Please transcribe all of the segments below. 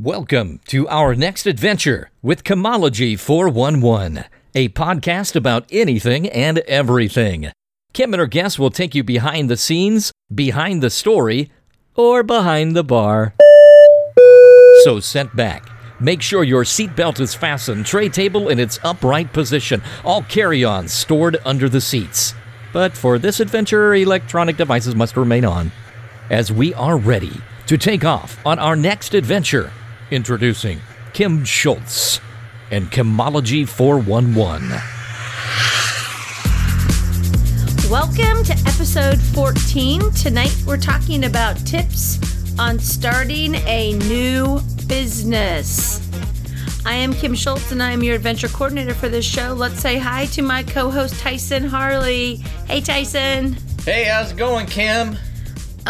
Welcome to our next adventure with Chemology 411, a podcast about anything and everything. Kim and her guests will take you behind the scenes, behind the story, or behind the bar. So sit back. Make sure your seatbelt is fastened, tray table in its upright position, all carry ons stored under the seats. But for this adventure, electronic devices must remain on. As we are ready to take off on our next adventure, introducing Kim Schultz and Chemology 411. Welcome to episode 14. Tonight we're talking about tips on starting a new business. I am Kim Schultz and I am your adventure coordinator for this show. Let's say hi to my co host Tyson Harley. Hey, Tyson. Hey, how's it going, Kim?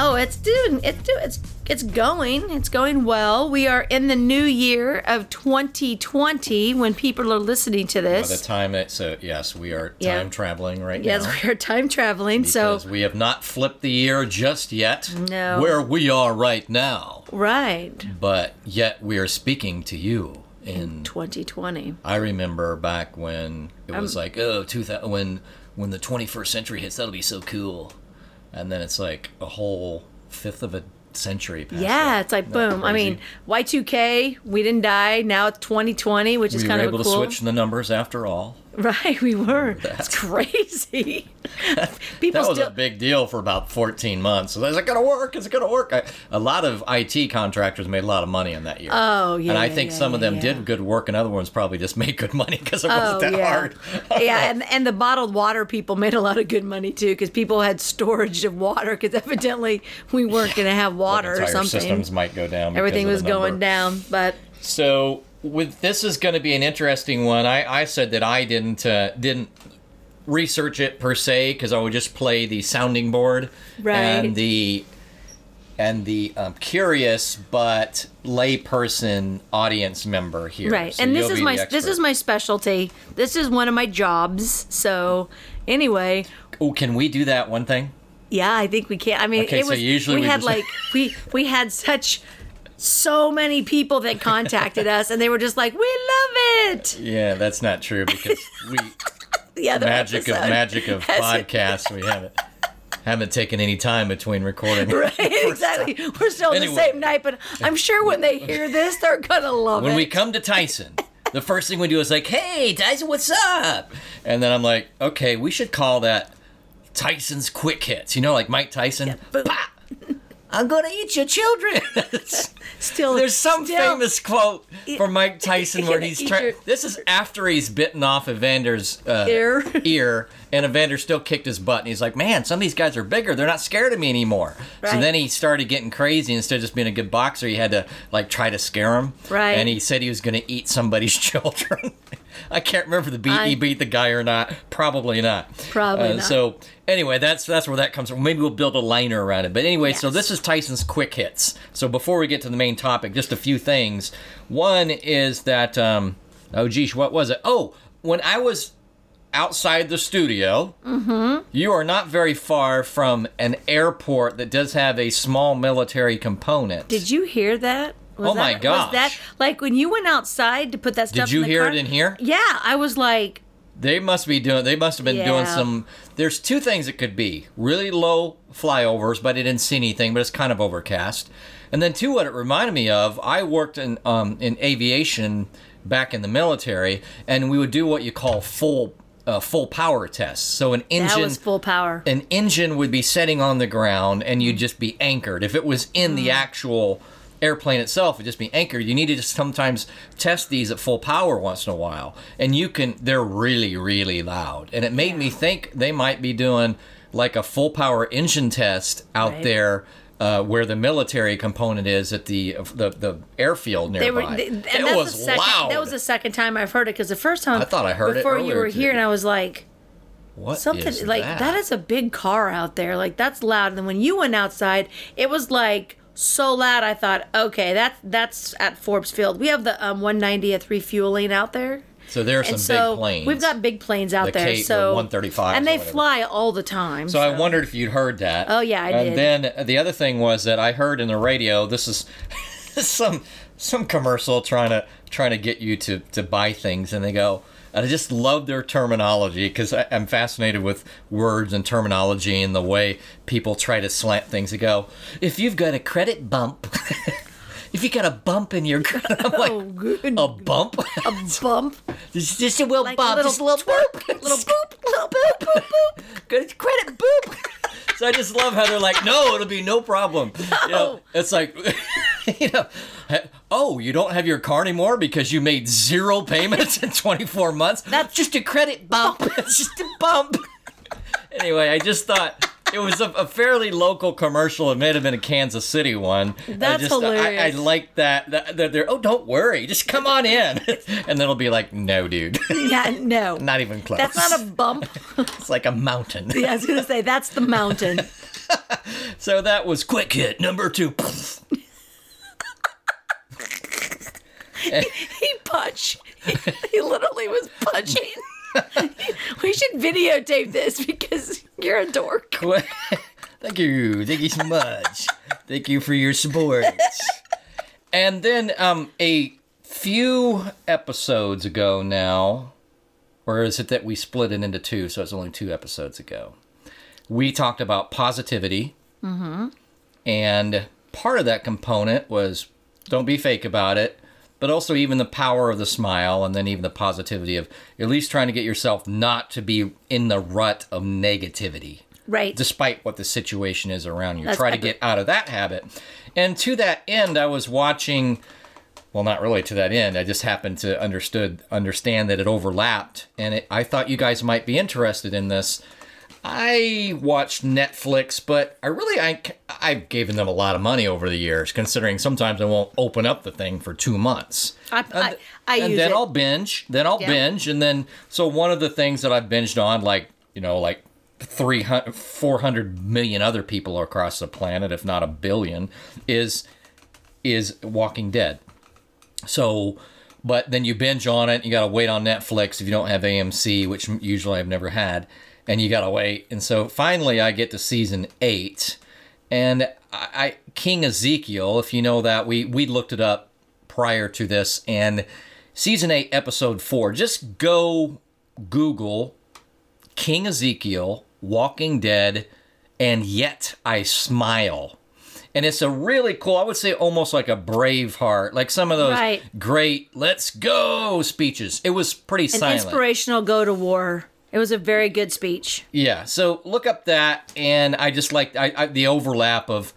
Oh, it's doing it's do it's it's going. It's going well. We are in the new year of 2020 when people are listening to this. By the time it's so yes, we are time Yeah. traveling right yes, now. Yes, we are time traveling. So we have not flipped the year just yet. No. Where we are right now. right, But yet we are speaking to you in 2020. I remember back when it was Um, like, oh, 2000 when when the 21st century hits, that'll be so cool. And then it's like a whole fifth of a century passed. Yeah, it's like boom. I mean, Y2K, we didn't die. Now it's 2020, which is kind of cool. we were of able to switch the numbers after all. Right, we were. that. It's crazy. People That was still a big deal for about 14 months. So is it going to work? Is it going to work? I, a lot of IT contractors made a lot of money in that year. Oh, yeah, And I think yeah, some of them yeah. did good work, and other ones probably just made good money because it Oh, wasn't that yeah. hard. yeah, and and the bottled water people made a lot of good money too because people had storage of water because evidently we weren't going to have water or something. systems might go down. Everything was going down, but So with this is going to be an interesting one. I, I said that I didn't uh, didn't research it per se because I would just play the sounding board Right. and the and the um, curious but layperson audience member here. right. So and this is my this is my specialty. This is one of my jobs. So anyway, Oh, can we do that one thing? Yeah, I think we can. I mean, Okay, it so was usually we, we had just- like we we had such so many people that contacted us, and they were just like, "We love it." Yeah, that's not true because we The other magic of magic of podcasts we haven't haven't taken any time between recording. Right, exactly. We're still on the same night, but I'm sure when they hear this, they're gonna love when it. When we come to Tyson, the first thing we do is like, "Hey, Tyson, what's up?" And then I'm like, "Okay, we should call that Tyson's quick hits." You know, like Mike Tyson. boom. "Pah! I'm gonna eat your children. still, There's some still- famous quote from Mike Tyson where he's your- This is after he's bitten off Evander's uh, Ear. ear, and Evander still kicked his butt. And he's like, "Man, some of these guys are bigger. They're not scared of me anymore." So then he started getting crazy. Instead of just being a good boxer, he had to like try to scare him. Right. And he said he was going to eat somebody's children. I can't remember the beat I- he beat the guy or not. Probably not. Probably Uh, not. So anyway, that's that's where that comes from. Maybe we'll build a liner around it. But anyway, so this is Tyson's quick hits. So before we get to the main topic, just a few things. One is that um, oh geez, what was it? Oh, when I was outside the studio, Mm-hmm. you are not very far from an airport that does have a small military component. Did you hear that? Was Oh my that, Was that gosh. like when you went outside to put that stuff? In. Did you hear car? it in here? Yeah, I was like, They must be doing. They must have been doing some. There's two things it could be: really low flyovers, but I didn't see anything, but it's kind of overcast. And then two, what it reminded me of, I worked in um, in aviation back in the military, and we would do what you call full uh, full power tests. So an that engine was full power. an engine would be setting on the ground and you'd just be anchored. If it was in the actual airplane itself, it'd just be anchored. You need to just sometimes test these at full power once in a while. And you can, they're really, really loud. And it made me think they might be doing like a full power engine test out Right. there. Uh, where the military component is at the the, the airfield nearby. They were, they, and it was second, loud. That was the second time I've heard it because the first time I thought I heard it before you were here, and I was like, What something like that is a big car out there. Like that's loud. And then when you went outside, it was like so loud. I thought, okay, that's that's at Forbes Field. We have the um, 190th refueling out there. So there are some and so big planes. we've got big planes out The there. So 135, and they fly all the time. So I wondered if you'd heard that. Oh, yeah, I and did. And then the other thing was that I heard in the radio. This is some some commercial trying to trying to get you to to buy things, and they go. And I just love their terminology because I'm fascinated with words and terminology and the way people try to slant things. They go, if you've got a credit bump, if you got a bump in your credit, I'm like, Oh, good. a bump? A bump. Just, just a little Like bump, a little just a little boop, little boop, little boop, boop, boop. Good credit boop. so I just love how they're like, no, it'll be no problem. You know, it's like, you know, oh, you don't have your car anymore because you made zero payments in 24 months. That's just a credit bump. it's just a bump. anyway, I just thought. It was a, a fairly local commercial. It may have been a Kansas City one. That's I just, I, I like that. That that they're, oh, don't worry, just come on in, and then it'll be like, no, dude, Yeah, no. not even close. That's not a bump. It's like a mountain. Yeah, I was gonna say that's the mountain. So that was quick hit number two. He punched. He literally was punching. We should videotape this because you're a dork. Thank you. Thank you so much. Thank you for your support. And then um, a few episodes ago now, or is it that we split it into two? So it's only two episodes ago. We talked about positivity. Mm-hmm. And part of that component was don't be fake about it, but also even the power of the smile and then even the positivity of at least trying to get yourself not to be in the rut of negativity Right. despite what the situation is around you. That's Try to get out of that habit. And to that end, I was watching. Well, not really to that end. I just happened to understood understand that it overlapped, and it, I thought you guys might be interested in this. I watch Netflix, but I really I I've given them a lot of money over the years, considering sometimes I won't open up the thing for two months. I, And, I, I and use then it. I'll binge. Then I'll Yeah. binge, and then so one of the things that I've binged on, like you know, like 300, 400 million other people across the planet, if not a billion, is is Walking Dead. So, but then you binge on it. You got to wait on Netflix if you don't have AMC, which usually I've never had, and you got to wait. And so finally, I get to season eight, and I, I King Ezekiel. If you know that, we we looked it up prior to this, and season eight, episode four. Just go Google King Ezekiel, Walking Dead, and yet I smile. And it's a really cool, I would say almost like a Braveheart, like some of those Right. great let's go speeches. It was pretty An silent. inspirational go to war. It was a very good speech. Yeah, so look up that, and I just like I, I, the overlap of,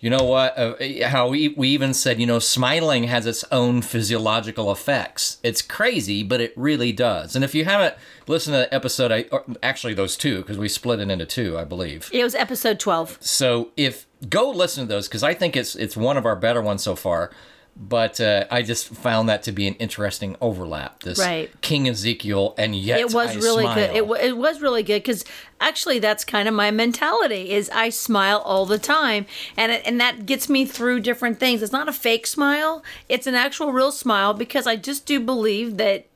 you know what, uh, how we, we even said, you know, smiling has its own physiological effects. It's crazy, but it really does. And if you haven't listened to the episode, I or actually those two because we split it into two, I believe. It was episode 12. So if go listen to those because I think it's it's one of our better ones so far. But uh, I just found that to be an interesting overlap. This Right. King Ezekiel, and yet It was I really smile. good. It, wa- it was really good because actually that's kind of my mentality is I smile all the time and it, and that gets me through different things. It's not a fake smile. It's an actual real smile because I just do believe that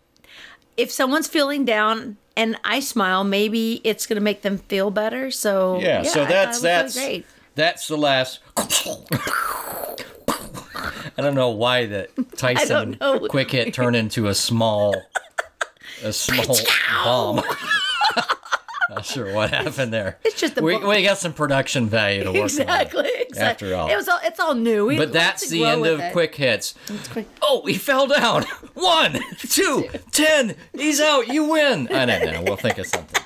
if someone's feeling down and I smile, maybe it's going to make them feel better. So Yeah, so I that's really that's great. that's the last. I don't know why that Tyson quick hit turned into a small, a small bomb. Not sure what happened there. It's just the we, we got some production value to work Exactly, on. exactly. After all. it was all it's all new. We But that's the end of it. quick hits. quick. Oh, he fell down. One, two, ten. He's out. You win. I don't know. We'll think of something.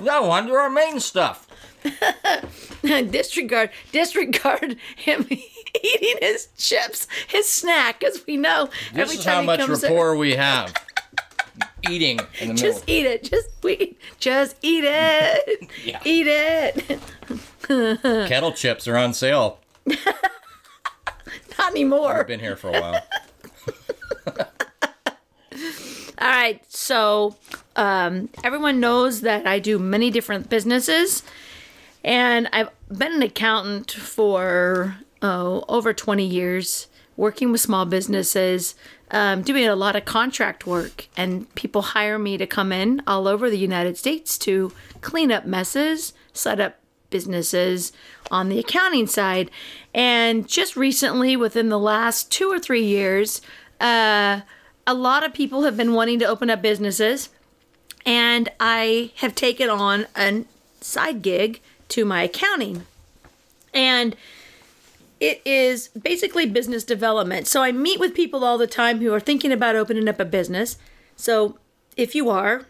Now on to our main stuff. disregard disregard him eating his chips, his snack, because we know This every is time how he much rapport we have. Eating in the just eat it, just we just eat it, Yeah. eat it. Kettle chips are on sale. Not anymore. I've been here for a while. All right, so um, everyone knows that I do many different businesses, and I've been an accountant for oh, over 20 years, working with small businesses, um, doing a lot of contract work, and people hire me to come in all over the United States to clean up messes, set up businesses on the accounting side. And just recently, within the last two or three years, uh, a lot of people have been wanting to open up businesses. And I have taken on a side gig to my accounting. And it is basically business development. So I meet with people all the time who are thinking about opening up a business. So if you are,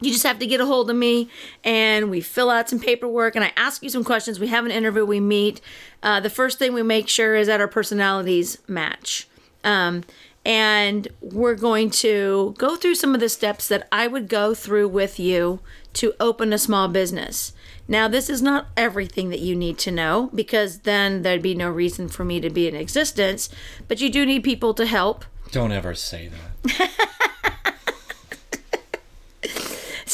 you just have to get a hold of me and we fill out some paperwork and I ask you some questions. We have an interview, we meet. Uh, the first thing we make sure is that our personalities match. Um, and we're going to go through some of the steps that I would go through with you to open a small business. Now, this is not everything that you need to know because then there'd be no reason for me to be in existence, but you do need people to help. Don't ever say that.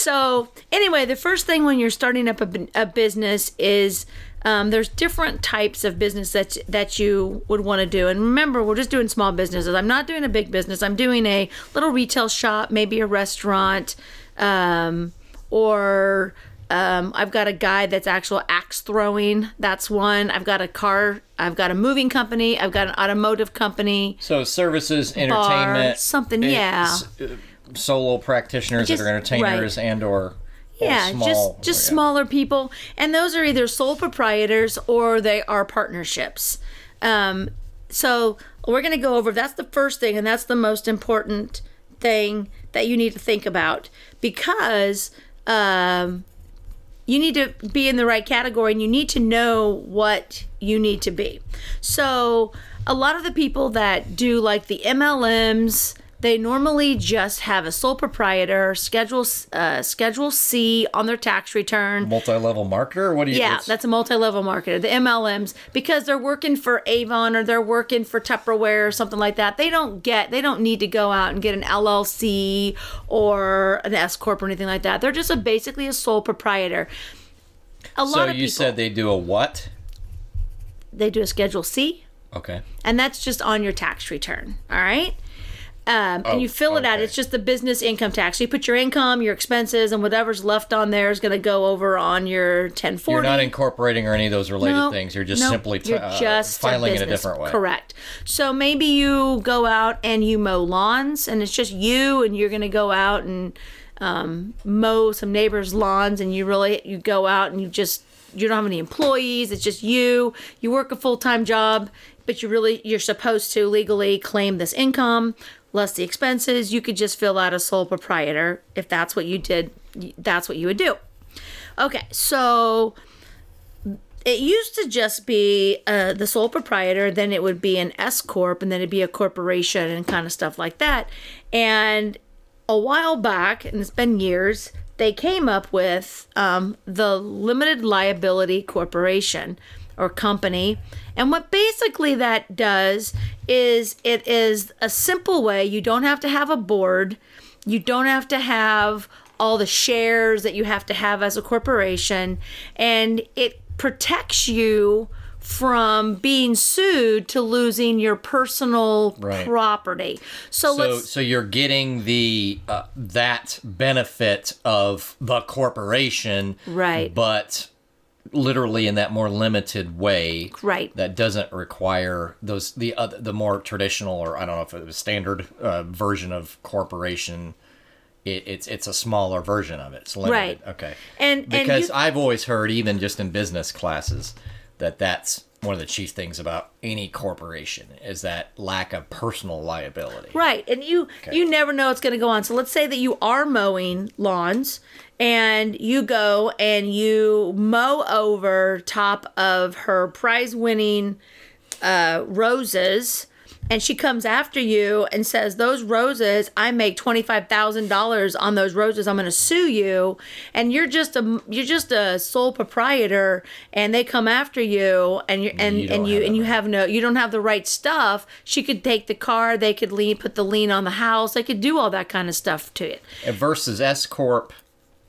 So, anyway, the first thing when you're starting up a, a business is um, there's different types of business that that you would want to do. And remember, we're just doing small businesses. I'm not doing a big business. I'm doing a little retail shop, maybe a restaurant, um, or um, I've got a guy that's actual axe throwing. That's one. I've got a car. I've got a moving company. I've got an automotive company. So services, entertainment, something, it- yeah. uh, solo practitioners Just- that are entertainers and or, or yeah, small, just just yeah. smaller people, and those are either sole proprietors or they are partnerships. Um, so we're going to go over. That's the first thing, and that's the most important thing that you need to think about because um, you need to be in the right category, and you need to know what you need to be. So a lot of the people that do like the MLMs they normally just have a sole proprietor, schedule uh, Schedule C on their tax return. multi-level marketer. What do you? Yeah, that's a multi-level marketer, the MLMs, because they're working for Avon or they're working for Tupperware or something like that. They don't get, they don't need to go out and get an LLC or an S corp or anything like that. They're just a, basically a sole proprietor. A so lot of you people said they do a what? they do a Schedule C, Okay. and that's just on your tax return. All right. Um, and you fill it out. Oh. It's just the business income tax. You put your income, your expenses, and whatever's left on there is going to go over on your 1040. You're not incorporating or any of those related No, things. You're just no, simply t- you're uh, just filing in a different way. Correct. So maybe you go out and you mow lawns, and it's just you, and you're going to go out and um, mow some neighbors' lawns, and you really you go out and you just you don't have any employees. It's just you. You work a full time job, but you really you're supposed to legally claim this income less the expenses. You could just fill out a sole proprietor if that's what you did. That's what you would do. Okay, so it used to just be uh, the sole proprietor, then it would be an S corp, and then it'd be a corporation and kind of stuff like that. And a while back, and it's been years, they came up with um, the limited liability corporation or company. And what basically that does is it is a simple way. You don't have to have a board. You don't have to have all the shares that you have to have as a corporation. And it protects you from being sued to losing your personal Right. property. So, So, let's so you're getting the uh, that benefit of the corporation, Right. But literally in that more limited way, Right. That doesn't require those the other the more traditional or I don't know if it was standard uh, version of corporation. It, it's it's a smaller version of it. It's limited. Right. Okay. And- and because you- I've always heard, even just in business classes, that that's one of the chief things about any corporation is that lack of personal liability. Right. And you you never know what's going to go on. So let's say that you are mowing lawns and you go and you mow over top of her prize winning uh, roses and she comes after you and says those roses i make $25000 on those roses. I'm going to sue you. And you're just a you're just a sole proprietor and they come after you and you and You and you and you have no you don't have the right stuff. She could take the car they could lean put the lien on the house they could do all that kind of stuff to it versus S corp.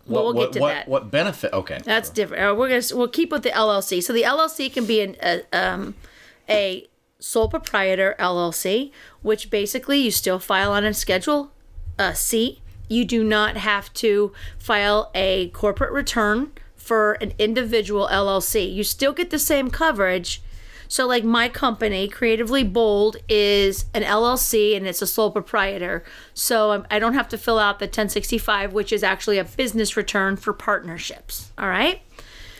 What, we'll get what, to what, that. What benefit? Okay, That's different. Uh, we're gonna we'll keep with the LLC. So the LLC can be an, a um a sole proprietor LLC, which basically you still file on a Schedule uh, C. You do not have to file a corporate return for an individual LLC. You still get the same coverage. So, like my company, Creatively Bold, is an LLC and it's a sole proprietor. So, um, I'm- don't have to fill out the 1065, which is actually a business return for partnerships. All right.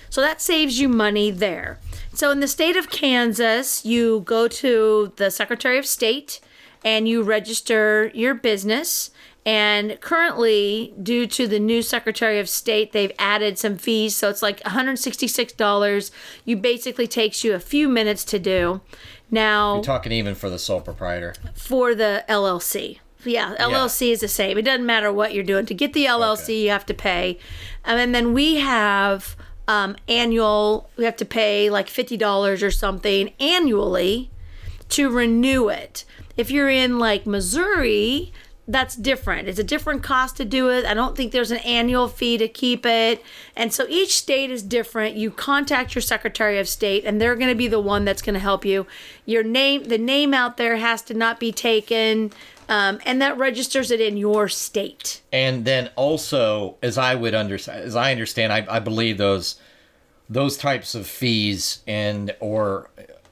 So that saves you money there. So in the state of Kansas, you go to the Secretary of State and you register your business. And currently, due to the new Secretary of State, they've added some fees. So it's like $166. You basically takes you a few minutes to do. Now, Talking even for the sole proprietor. for the LLC. Yeah, LLC is the same. It doesn't matter what you're doing. To get the LLC, Okay. you have to pay. Um, and then we have um, annual, we have to pay like $50 or something annually to renew it. If you're in like Missouri, that's different. It's a different cost to do it. I don't think there's an annual fee to keep it. And so each state is different. You contact your Secretary of State and they're going to be the one that's going to help you. Your name, the name out there has to not be taken. Um, and that registers it in your state. And then also, as I would understand, as I understand, I, I believe those those types of fees and or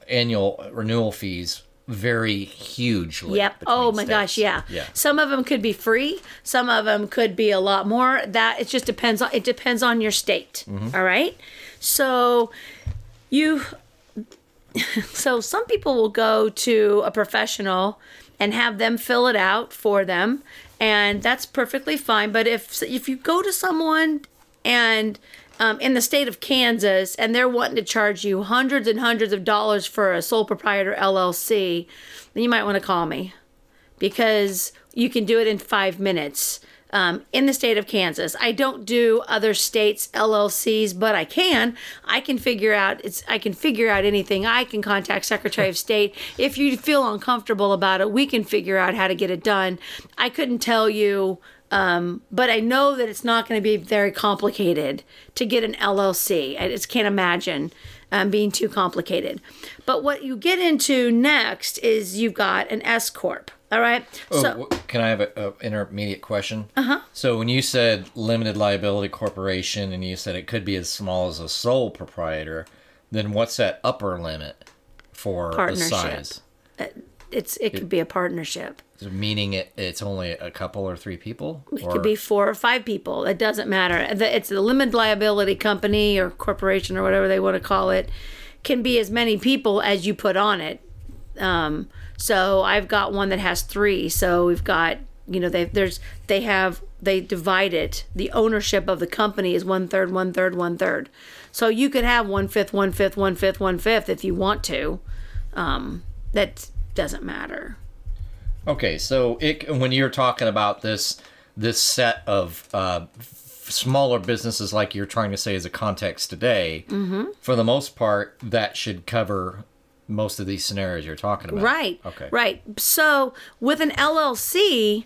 annual renewal fees vary hugely. Yep. Oh my states. gosh, yeah. Yeah. Some of them could be free. Some of them could be a lot more. That it just depends on it depends on your state. Mm-hmm. all right. So you so some people will go to a professional and have them fill it out for them and that's perfectly fine but if if you go to someone and um, in the state of Kansas and they're wanting to charge you hundreds and hundreds of dollars for a sole proprietor LLC then you might want to call me because you can do it in five minutes um, in the state of Kansas. I don't do other states LLCs, but I can. I can figure out it's. I can figure out anything. I can contact Secretary of State if you feel uncomfortable about it. We can figure out how to get it done. I couldn't tell you. Um, but I know that it's not going to be very complicated to get an LLC. I just can't imagine um, being too complicated. But what you get into next is you've got an S corp. All right. Oh, so can I have an intermediate question? Uh huh. So when you said limited liability corporation, and you said it could be as small as a sole proprietor, then what's that upper limit for the size? It's it could be a partnership. Meaning it, it's only a couple or three people? It could be four or five people. It doesn't matter. It's a limited liability company or corporation or whatever they want to call it. Can be as many people as you put on it. Um, so I've got one that has three. So we've got you know they there's they have they divide it. The ownership of the company is one third, one third, one third. So you could have one fifth, one fifth, one fifth, one fifth if you want to. Um, that doesn't matter. Okay, so it, when you're talking about this this set of uh, smaller businesses, like you're trying to say as a context today, Mm-hmm. for the most part, that should cover most of these scenarios you're talking about. Right. Okay. Right. So with an LLC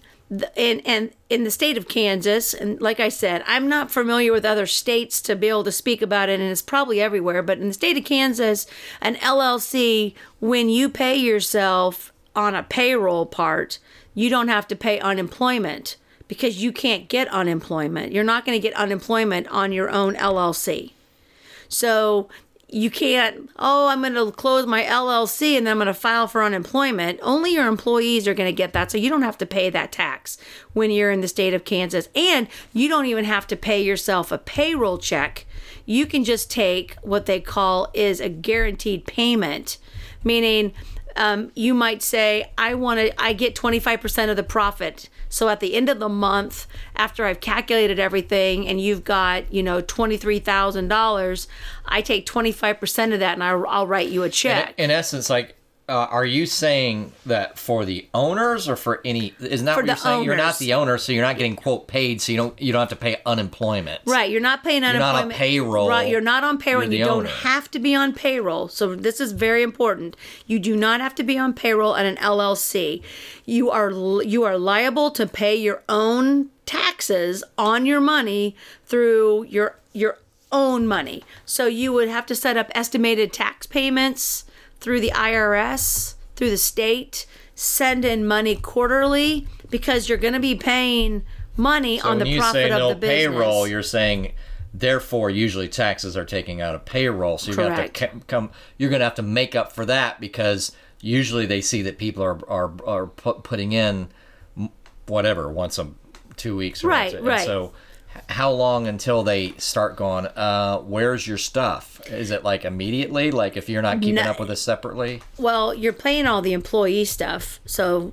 in and in the state of Kansas, and like I said, I'm not familiar with other states to be able to speak about it, and it's probably everywhere. But in the state of Kansas, an LLC, when you pay yourself on a payroll part, you don't have to pay unemployment because you can't get unemployment. You're not going to get unemployment on your own LLC. So you can't, oh, I'm going to close my LLC and then I'm going to file for unemployment. Only your employees are going to get that. So you don't have to pay that tax when you're in the state of Kansas. And you don't even have to pay yourself a payroll check. You can just take what they call is a guaranteed payment, meaning um, you might say, I want to, I get 25% of the profit. So at the end of the month, after I've calculated everything and you've got, you know, $23,000, I take 25% of that and I'll, I'll write you a In, check. in essence, like, uh, are you saying that for the owners or for any? Isn't that For what you're saying? You're not the owner, so you're not getting quote paid, so you don't you don't have to pay unemployment. Right, you're not paying unemployment. not on payroll. Right, you're not on payroll. You're You don't have to be on payroll. So this is very important. You do not have to be on payroll at an LLC. You are you are liable to pay your own taxes on your money through your your own money. So you would have to set up estimated tax payments through the IRS, through the state, send in money quarterly because you're going to be paying money So on the profit of the business. payroll, you're saying Therefore, usually taxes are taking out of payroll, so you're gonna have to come. You're gonna have to make up for that because usually they see that people are are are put, putting in whatever once a two weeks. Or Right, once a- right. So, how long until they start going? Uh, where's your stuff? Is it like immediately? Like if you're not keeping No. up with us separately? Well, you're paying all the employee stuff, so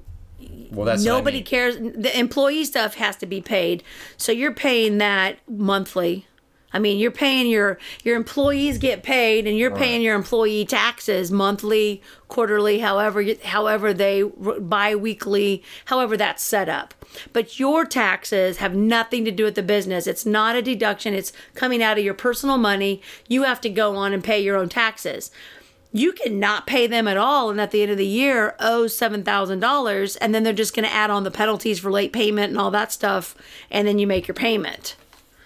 Well, that's what I nobody mean. cares. The employee stuff has to be paid, so you're paying that monthly. I mean, you're paying your your employees get paid, and you're paying your employee taxes monthly, quarterly, however however they biweekly, however that's set up. But your taxes have nothing to do with the business. It's not a deduction. It's coming out of your personal money. You have to go on and pay your own taxes you can not pay them at all and at the end of the year owe $7,000 and then they're just going to add on the penalties for late payment and all that stuff and then you make your payment.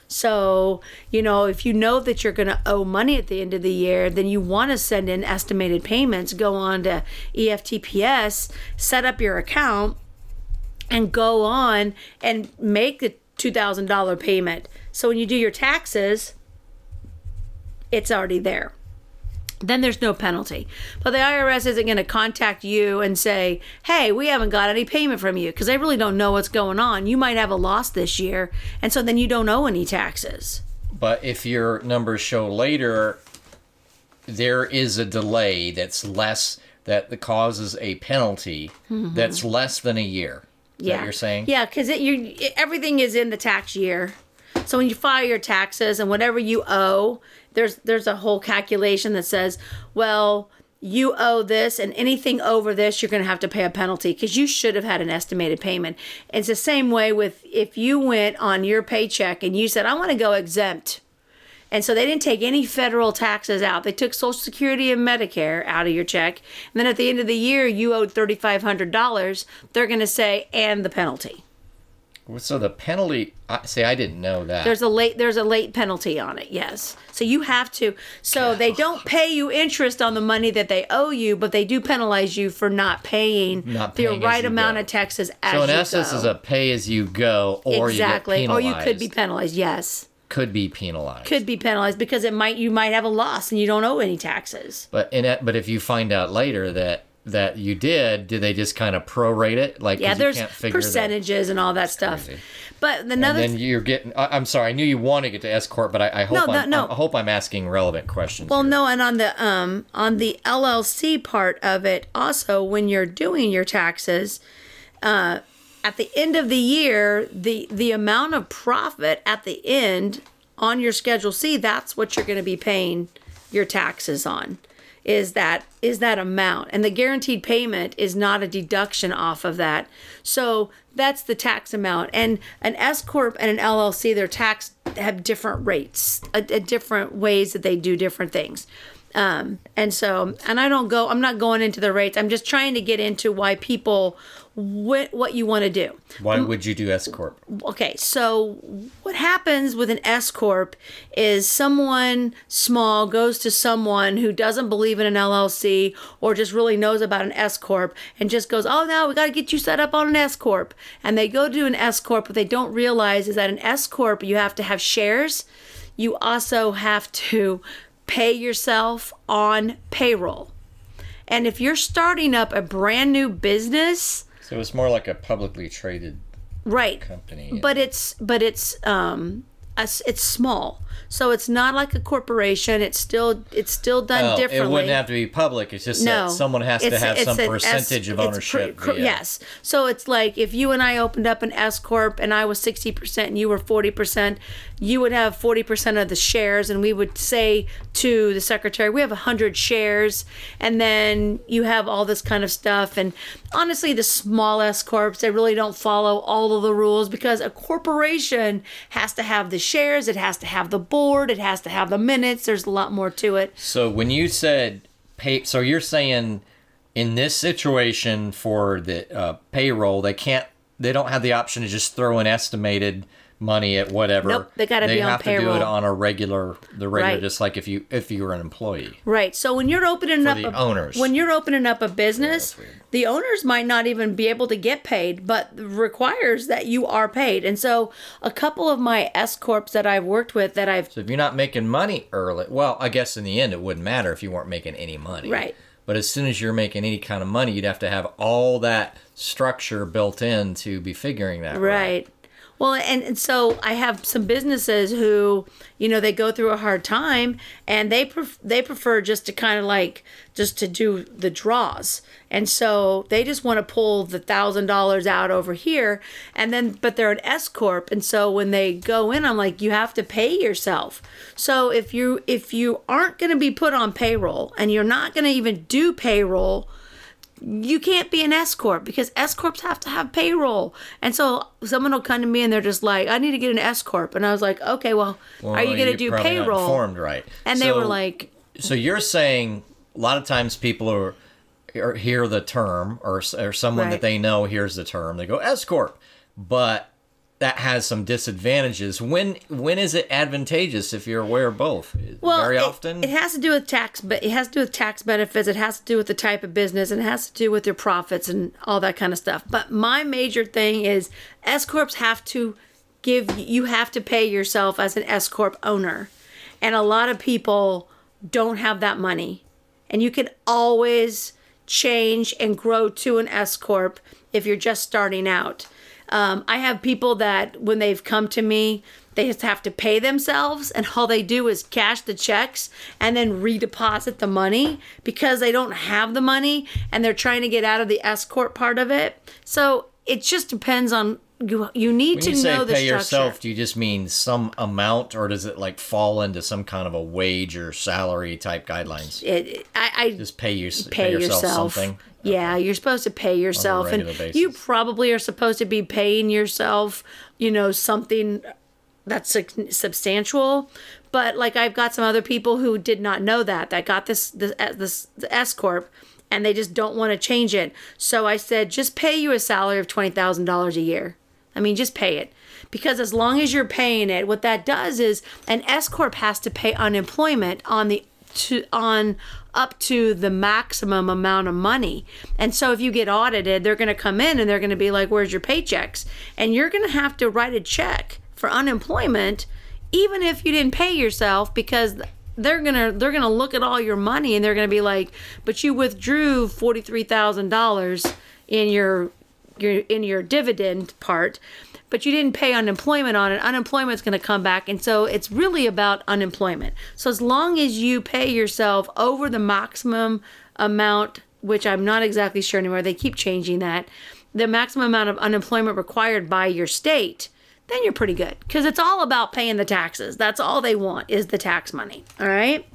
So, you know, if you know that you're going to owe money at the end of the year, then you want to send in estimated payments, go on to EFTPS, set up your account and go on and make the $2,000 payment. So when you do your taxes, it's already there then there's no penalty. But the IRS isn't going to contact you and say, hey, we haven't got any payment from you because they really don't know what's going on. You might have a loss this year, and so then you don't owe any taxes. But if your numbers show later, there is a delay that's less that causes a penalty mm-hmm. that's less than a year. Is that you're saying? Yeah, because it, you everything is in the tax year. So when you file your taxes and whatever you owe, there's there's a whole calculation that says, well, you owe this, and anything over this, you're going to have to pay a penalty because you should have had an estimated payment. It's the same way with if you went on your paycheck and you said, I want to go exempt. And so they didn't take any federal taxes out. They took Social Security and Medicare out of your check. And then at the end of the year, you owed $3,500. They're going to say, and the penalty. So the penalty. I see, I didn't know that. There's a late there's a late penalty on it. Yes. So you have to so they don't pay you interest on the money that they owe you, but they do penalize you for not paying Not the paying as right amount go. of taxes as so in essence, go. is a pay as you go, or exactly. you get Or you could be penalized. Yes. could be penalized. Could be penalized because it might you might have a loss and you don't owe any taxes. But in it, but if you find out later that that you did, do they just kind of prorate it? Like Yeah, you there's can't figure that- percentages and all that stuff. crazy. But And another then you're getting. I, I'm sorry. I knew you wanted to get to S corp, but I, I hope No, I'm, no, no. I hope I'm asking relevant questions. Well, here. no, and on the um on the LLC part of it, also when you're doing your taxes, uh, at the end of the year, the the amount of profit at the end on your Schedule C, that's what you're going to be paying your taxes on. Is that is that amount, and the guaranteed payment is not a deduction off of that. So that's the tax amount. And an S corp and an LLC, their tax have different rates, a, a different ways that they do different things. Um, and so, and I don't go, I'm not going into the rates. I'm just trying to get into why people, what, what you want to do. why would you do S corp? Okay, so what happens with an S corp is someone small goes to someone who doesn't believe in an LLC or just really knows about an S corp and just goes, "Oh, no, we got to get you set up on an S corp." And they go do an S corp, what they don't realize is that an S corp you have to have shares. You also have to pay yourself on payroll. And if you're starting up a brand new business, So it's more like a publicly traded right company. but it's but it's um us- it's small so it's not like a corporation. It's still it's still done Oh, differently it wouldn't have to be public. It's just no. that someone has to have some percentage S- of ownership. cr- cr- via- yes. So it's like if you and i opened up an s corp and i was 60% and you were 40% you would have 40% of the shares and we would say to the secretary we have 100 shares. And then you have all this kind of stuff. And honestly the small s corps they really don't follow all of the rules because a corporation has to have the shares. It has to have the board it has to have the minutes there's a lot more to it. So when you said pay, so you're saying in this situation for the uh, payroll, they can't, they don't have the option to just throw an estimated money at whatever. Nope, they gotta be on have to do it on a regular, the regular, Right. just like if you if you were an employee. Right. So when you're opening up a, owners. when you're opening up a business, weird. the owners might not even be able to get paid, but requires that you are paid. And so a couple of my S corps that I've worked with that I've So if you're not making money early, well, I guess in the end it wouldn't matter if you weren't making any money. Right. But as soon as you're making any kind of money, you'd have to have all that structure built in to be figuring that. Right. Well, and, and so I have some businesses who, you know, they go through a hard time and they pref- they prefer just to kind of like just to do the draws. And so they just want to pull the thousand dollars out over here and then but they're an S corp and so when they go in I'm like you have to pay yourself. So if you if you aren't going to be put on payroll and you're not going to even do payroll you can't be an S corp because S corps have to have payroll. And so someone will come to me and they're just like, "I need to get an S corp," and I was like, "Okay, well, Well, are you going to do payroll?" Informed right. And they were like, So you're saying a lot of times people are, or hear the term or or someone Right. that they know hears the term. They go S corp, but that has some disadvantages. When when is it advantageous if you're aware of both? "Well, very it, often. it has to do with tax, but it has to do with tax benefits. It has to do with the type of business, and it has to do with your profits and all that kind of stuff." But my major thing is S corps have to give you have to pay yourself as an S corp owner, and a lot of people don't have that money. and you can always change and grow to an S corp if you're just starting out. Um, I have people that when they've come to me, they just have to pay themselves, and all they do is cash the checks and then redeposit the money because they don't have the money and they're trying to get out of the S corp part of it. So it just depends on you. You need When to you say know the pay structure. yourself, do you just mean some amount, or does it like fall into some kind of a wage or salary type guidelines? It, I, I Just pay you pay, yourself, yourself. something. Yeah, you're supposed to pay yourself, and basis. you probably are supposed to be paying yourself. You know something that's sub- substantial. But like I've got some other people who did not know that that got this this uh, this the S corp, and they just don't want to change it. So I said, just pay you a salary of twenty thousand dollars a year. I mean, just pay it. Because as long as you're paying it, what that does is an S corp has to pay unemployment on the to on up to the maximum amount of money. And so if you get audited, they're going to come in and they're going to be like, "Where's your paychecks?" And you're going to have to write a check for unemployment even if you didn't pay yourself because they're to they're going to look at all your money and they're going to be like, "But you withdrew $43,000 in your your in your dividend part." but you didn't pay unemployment on it, unemployment's going to come back. And so it's really about unemployment. So as long as you pay yourself over the maximum amount, which I'm not exactly sure anymore, they keep changing that, the maximum amount of unemployment required by your state, then you're pretty good. Because it's all about paying the taxes. That's all they want is the tax money. All right.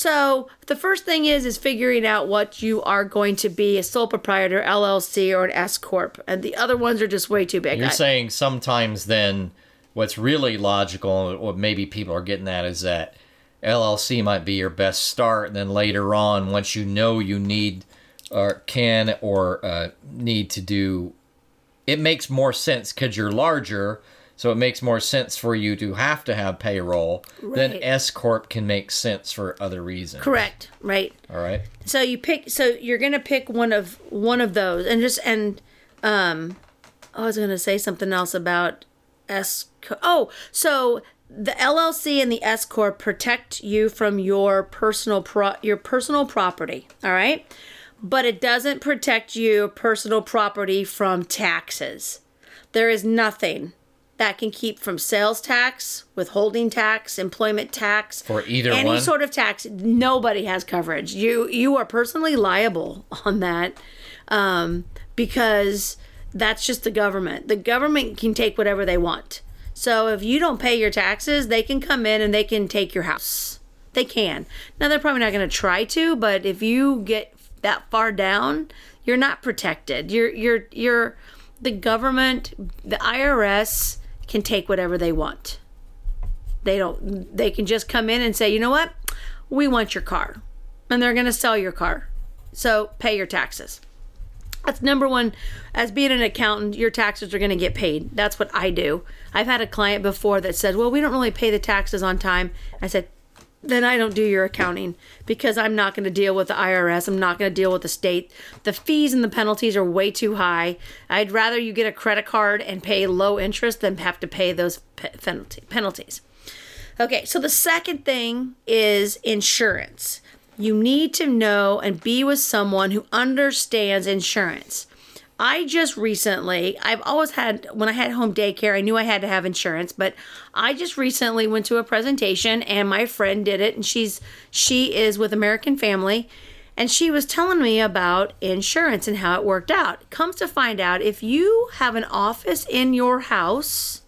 So the first thing is is figuring out what you are going to be a sole proprietor, LLC, or an S corp, and the other ones are just way too big. You're I- saying sometimes then what's really logical, what maybe people are getting at, is that LLC might be your best start, and then later on, once you know you need or can or uh, need to do, it makes more sense because you're larger. So it makes more sense for you to have to have payroll. Right. S corp can make sense for other reasons. Correct. Right. All right. So you pick. So you're gonna pick one of one of those, and just and um, I was gonna say something else about S. Oh, so the LLC and the S corp protect you from your personal pro your personal property. All right, but it doesn't protect you personal property from taxes. There is nothing that can keep from sales tax, withholding tax, employment tax, For either any one? sort of tax. Nobody has coverage. You you are personally liable on that um, because that's just the government. The government can take whatever they want. So if you don't pay your taxes, they can come in and they can take your house. They can. Now they're probably not going to try to, but if you get that far down, you're not protected. You're you're you're the government, the IRS can take whatever they want. They don't they can just come in and say, "You know what? We want your car." And they're going to sell your car. So, pay your taxes. That's number one. As being an accountant, your taxes are going to get paid. That's what I do. I've had a client before that said, Well, we don't really pay the taxes on time. I said, Then I don't do your accounting because I'm not going to deal with the IRS. I'm not going to deal with the state. The fees and the penalties are way too high. I'd rather you get a credit card and pay low interest than have to pay those penalty- penalties. Okay, so the second thing is insurance. You need to know and be with someone who understands insurance. I just recently, I've always had, when I had home daycare, I knew I had to have insurance, but I just recently went to a presentation and my friend did it and she's, she is with American Family and she was telling me about insurance and how it worked out. Comes to find out, if you have an office in your house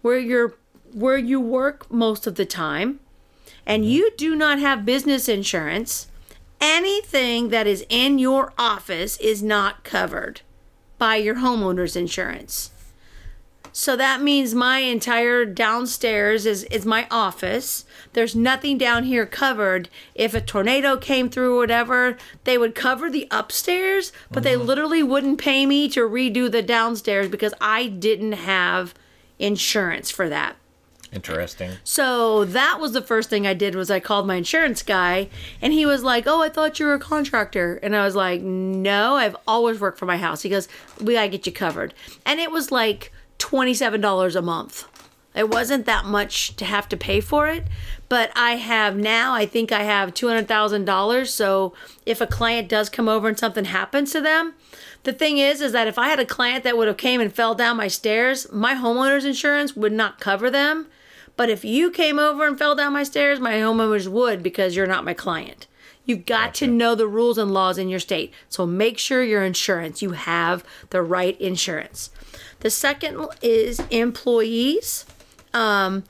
where you're, where you work most of the time, and mm-hmm. you do not have business insurance, anything that is in your office is not covered by your homeowner's insurance. So that means my entire downstairs is, is my office. There's nothing down here covered. If a tornado came through or whatever, they would cover the upstairs, but they uh-huh. literally wouldn't pay me to redo the downstairs because I didn't have insurance for that. Interesting. So that was the first thing I did was I called my insurance guy and he was like, "Oh, I thought you were a contractor." And I was like, "No, I've always worked for my house." He goes, "We got to get you covered." And it was like $27 a month. It wasn't that much to have to pay for it, but I have now, I think I have $200,000, so if a client does come over and something happens to them, the thing is is that if I had a client that would have came and fell down my stairs, my homeowner's insurance would not cover them. But if you came over and fell down my stairs, my homeowners would because you're not my client. You've got to know the rules and laws in your state. So make sure your insurance, you have the right insurance. The second is employees. Um,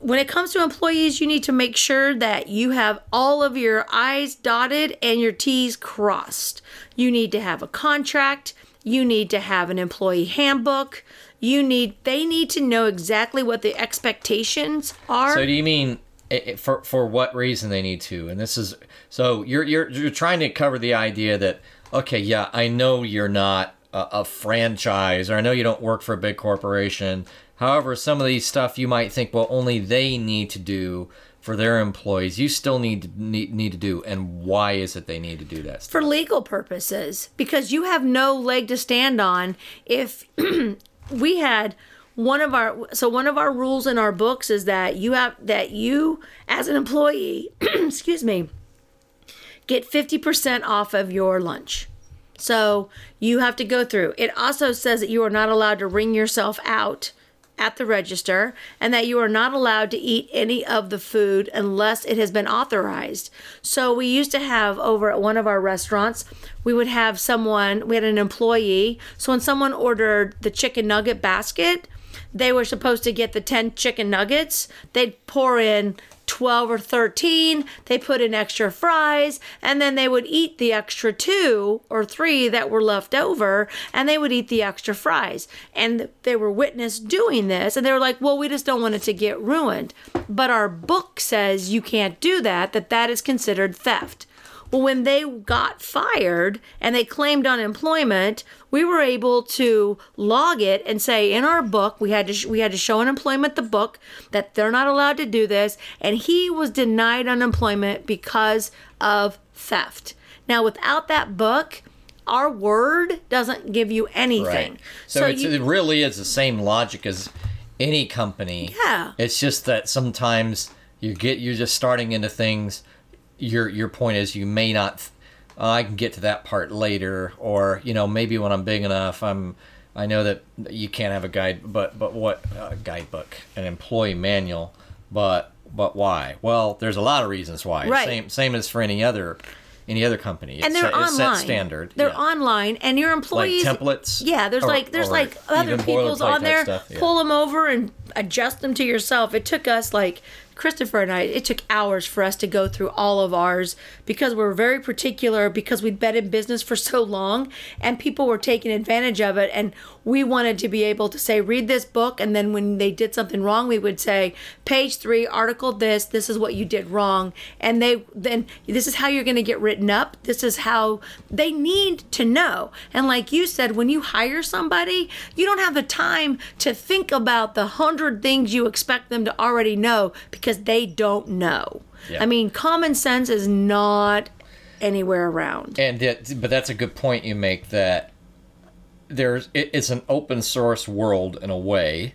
when it comes to employees, you need to make sure that you have all of your I's dotted and your T's crossed. You need to have a contract. You need to have an employee handbook. You need they need to know exactly what the expectations are. So do you mean i- i- for for what reason they need to? And this is so you're you're you're trying to cover the idea that okay, yeah, I know you're not a, a franchise, or I know you don't work for a big corporation. However, some of these stuff you might think, well, only they need to do for their employees. You still need to need, need to do, and why is it they need to do that? for legal purposes because you have no leg to stand on if we had one of our so one of our rules in our books is that you have that you as an employee excuse me get 50% off of your lunch. So you have to go through. It also says that you are not allowed to ring yourself out at the register and that you are not allowed to eat any of the food unless it has been authorized. So we used to have over at one of our restaurants, we would have someone, we had an employee. So when someone ordered the chicken nugget basket, they were supposed to get the 10 chicken nuggets. They'd pour in 12 or 13. They put in extra fries, and then they would eat the extra two or three that were left over, and they would eat the extra fries. And they were witnessed doing this, and they were like, well, we just don't want it to get ruined. But our book says you can't do that, that that is considered theft. Well, when they got fired and they claimed unemployment, we were able to log it and say in our book we had to sh- we had to show unemployment the book that they're not allowed to do this, and he was denied unemployment because of theft. Now, without that book, our word doesn't give you anything. Right. So, it's, you- it really is the same logic as any company. Yeah. It's just that sometimes you get you're just starting into things. Your your point is you may not. "Oh, I can get to that part later, or you know maybe when I'm big enough, I'm. I know that you can't have a guide, but but what uh, guidebook, an employee manual, but but why? Well, there's a lot of reasons why. Right. Same same as for any other any other company. It's and they're set, online. set standard. They're yeah. online, and your employees templates? Yeah, there's Or- like there's like other people's on there. stuff, yeah. Pull them over and adjust them to yourself. It took us like Christopher and I, it took hours for us to go through all of ours because we're very particular because we'd been in business for so long and people were taking advantage of it. And we wanted to be able to say, read this book. And then when they did something wrong, we would say, page three, article this, this is what you did wrong. And they then, this is how you're going to get written up. This is how they need to know. And like you said, when you hire somebody, you don't have the time to think about the hundred things you expect them to already know because they don't know. Yeah. I mean, common sense is not anywhere around. And that, but that's a good point you make that there's it, it's an open source world in a way,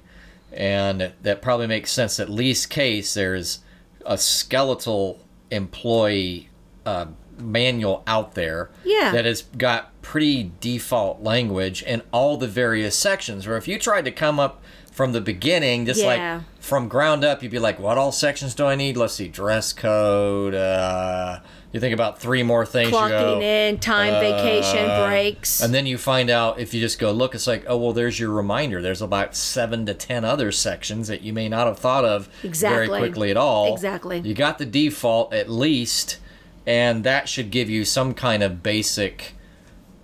and that probably makes sense. At least case there's a skeletal employee uh, manual out there Yeah. that has got pretty default language in all the various sections. Where if you tried to come up from the beginning, just Yeah. like from ground up, you'd be like, "What all sections do I need?" Let's see, dress code. Uh, you think about three more things. you go, Clocking in, time, vacation, uh, breaks. and then you find out if you just go look, it's like, oh well, there's your reminder. There's about seven to ten other sections that you may not have thought of Exactly. very quickly at all. Exactly. You got the default at least, and that should give you some kind of basic.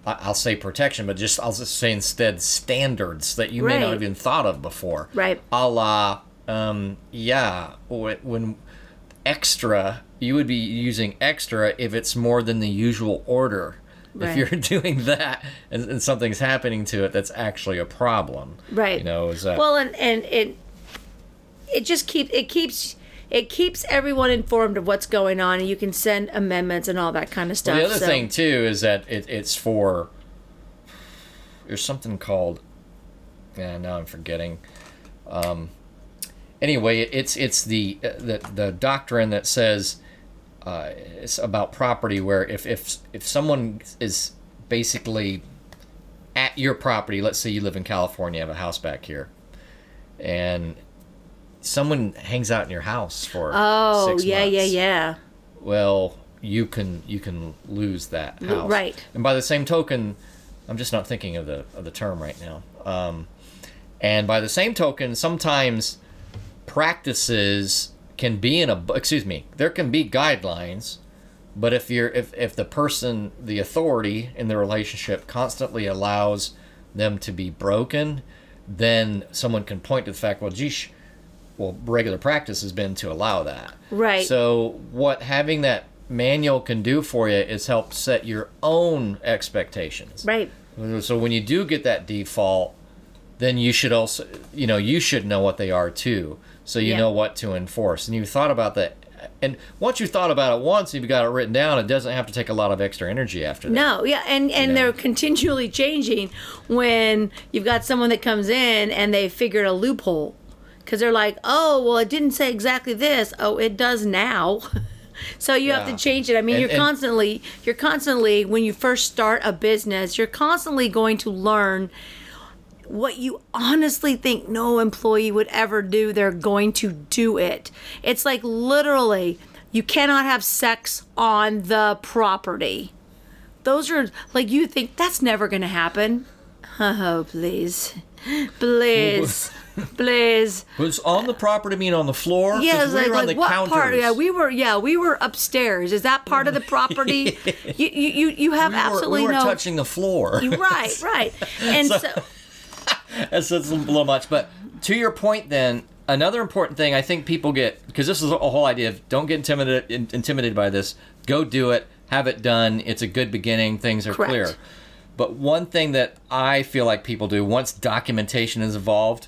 I'll say protection, but just I'll just say instead standards that you may not have even thought of before. Right. A la, um, yeah, when extra, you would be using extra if it's more than the usual order. Right. If you're doing that and, and something's happening to it, that's actually a problem. Right. You know, is that well, and and it it just keeps it keeps it keeps everyone informed of what's going on, and you can send amendments and all that kind of stuff. Well, the other so- thing too is that it, it's for there's something called yeah now I'm forgetting. Um, anyway, it's it's the uh, the the doctrine that says uh, it's about property where if if if someone is basically at your property, let's say you live in California, you have a house back here, and someone hangs out in your house for Oh yeah, yeah, months yeah. well you can you can lose that house right. and by the same token i'm just not thinking of the of the term right now um, and by the same token sometimes practices can be in a excuse me there can be guidelines but if you're if, if the person the authority in the relationship constantly allows them to be broken then someone can point to the fact well geesh well regular practice has been to allow that Right. so what having that manual can do for you is help set your own expectations Right. so when you do get that default then you should also you know you should know what they are too so you Yeah. know what to enforce and you thought about that and once you thought about it once you've got it written down it doesn't have to take a lot of extra energy after that No, yeah, and and know. they're continually changing when you've got someone that comes in and they figured a loophole because they're like, oh, well, it didn't say exactly this. Oh, it does now. so you have to change it. I mean, And- you're and- constantly, you're constantly when you first start a business, you're constantly going to learn what you honestly think no employee would ever do, they're going to do it. It's like literally, you cannot have sex on the property. Those are like you think that's never going to happen. Oh, please. Please. Please. was on the property mean on the floor? Yeah, we like, were on like the what counters. part? Yeah, we were. Yeah, we were upstairs. Is that part of the property? you, you, you, have We were- absolutely we were no. touching the floor Right, right. And so, that's, that's a little much. But to your point, then another important thing I think people get because this is a whole idea of don't get intimidated in- intimidated by this. Go do it. Have it done. It's a good beginning. Things are Correct. clear. But one thing that I feel like people do once documentation is involved,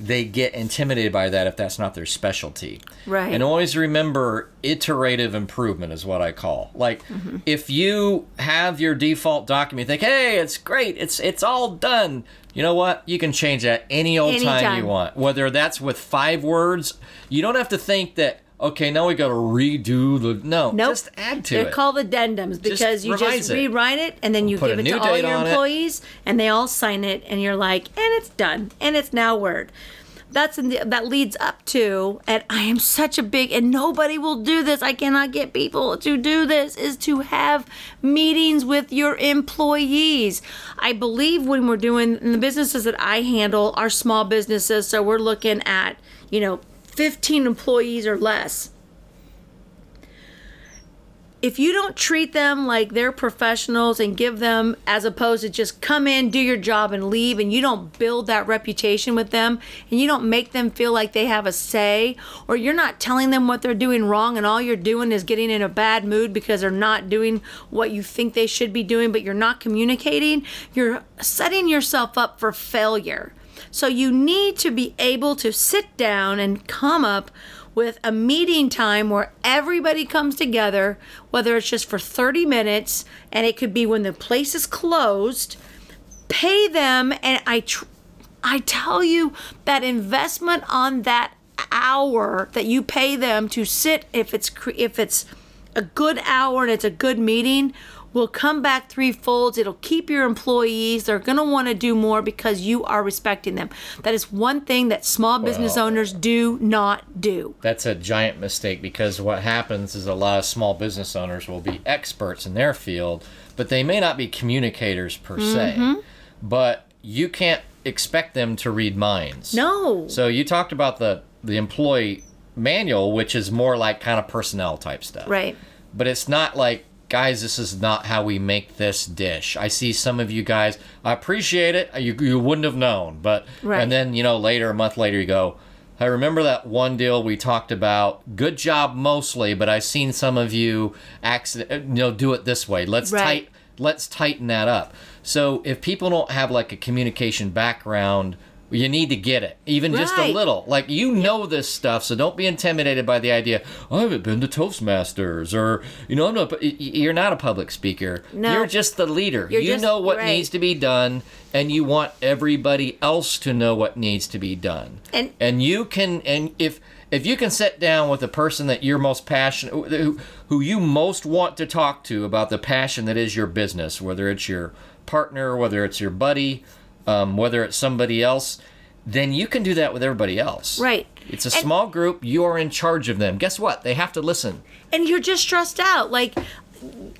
they get intimidated by that if that's not their specialty. Right. And always remember iterative improvement is what I call. Like Mm-hmm. if you have your default document, you think, "Hey, it's great. It's it's all done." You know what? You can change that any old time you want. Whether that's with 5 words, you don't have to think that okay, now we got to redo the No, nope. just add to it. They're it. called addendums because you just it. rewrite it and then you Put give it to all your on it. employees and they all sign it and you're like, and it's done and it's now Word. that's in the, that leads up to and i am such a big and nobody will do this i cannot get people to do this is to have meetings with your employees i believe when we're doing in the businesses that i handle are small businesses so we're looking at you know 15 employees or less. If you don't treat them like they're professionals and give them as opposed to just come in do your job and leave and you don't build that reputation with them and you don't make them feel like they have a say or you're not telling them what they're doing wrong and all you're doing is getting in a bad mood because they're not doing what you think they should be doing but you're not communicating you're setting yourself up for failure so you need to be able to sit down and come up with a meeting time where everybody comes together, whether it's just for 30 minutes and it could be when the place is closed, pay them and I tr- I tell you that investment on that hour that you pay them to sit if it's cre- if it's a good hour and it's a good meeting will come back threefold. It'll keep your employees. They're going to want to do more because you are respecting them. That is one thing that small business Well- owners do not do. That's a giant mistake because what happens is a lot of small business owners will be experts in their field, but they may not be communicators per Mm-hmm. se. But you can't expect them to read minds. No. So you talked about the the employee manual, which is more like kind of personnel type stuff. Right. But it's not like, guys, this is not how we make this dish. I see some of you guys. I appreciate it. You you wouldn't have known, but Right. and then you know later a month later you go. I remember that one deal we talked about. Good job mostly, but I've seen some of you accident, uh, you know, do it this way. Let's Right. tight let's tighten that up. So if people don't have like a communication background, you need to get it, even just a little. Like you know this stuff, so don't be intimidated by the idea. I haven't been to Toastmasters, or you know, I'm not. You're not a public speaker. No. You're just the leader. You're you just- know what right. needs to be done, and you want everybody else to know what needs to be done. And- and you can, and if if you can sit down with the person that you're most passionate, who, who you most want to talk to about the passion that is your business, whether it's your partner, whether it's your buddy, um, whether it's somebody else, then you can do that with everybody else. Right. It's a And- small group. You are in charge of them. Guess what? They have to listen. and you're just stressed out. Like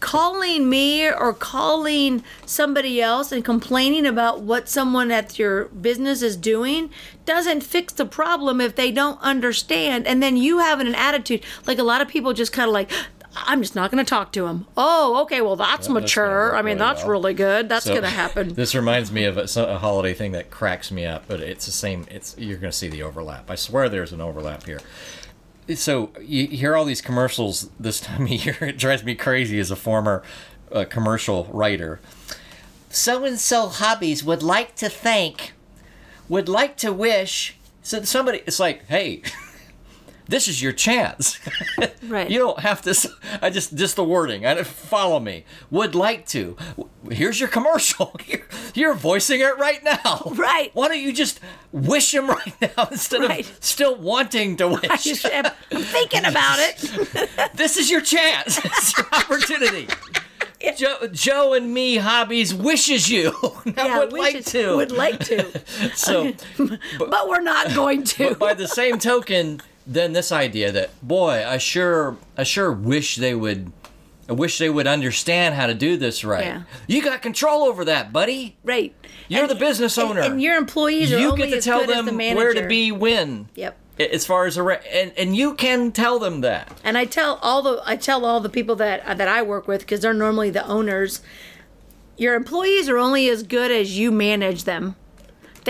calling me or calling somebody else and complaining about what someone at your business is doing doesn't fix the problem if they don't understand. And then you having an attitude, like a lot of people just kind of like, I'm just not going to talk to him. Oh, okay. Well, that's gonna mature. work I mean, really that's well. really good. That's So, going to happen. This reminds me of a, a holiday thing that cracks me up, but it's the same. It's you're going to see the overlap. I swear there's an overlap here. So you hear all these commercials this time of year. It drives me crazy as a former uh, commercial writer. So and so hobbies would like to thank, would like to wish. So somebody, it's like, hey. This is your chance. Right. You don't have to. I just just the wording. I follow me. Would like to. Here's your commercial. You're, you're voicing it right now. Right. Why don't you just wish him right now instead Right. of still wanting to wish? I'm thinking about it. this is your chance. It's your opportunity. Joe, Joe and me hobbies wishes you. Yeah, would we like to. Would like to, so, but we're not going to. but by the same token, then this idea that boy, I sure, I sure wish they would. I wish they would understand how to do this right. Yeah. You got control over that, buddy. right. You're the business owner. and, your employees are you get to tell them the where to be when. Yep. As far as a re- and and you can tell them that. And I tell all the I tell all the people that that I work with because they're normally the owners. Your employees are only as good as you manage them.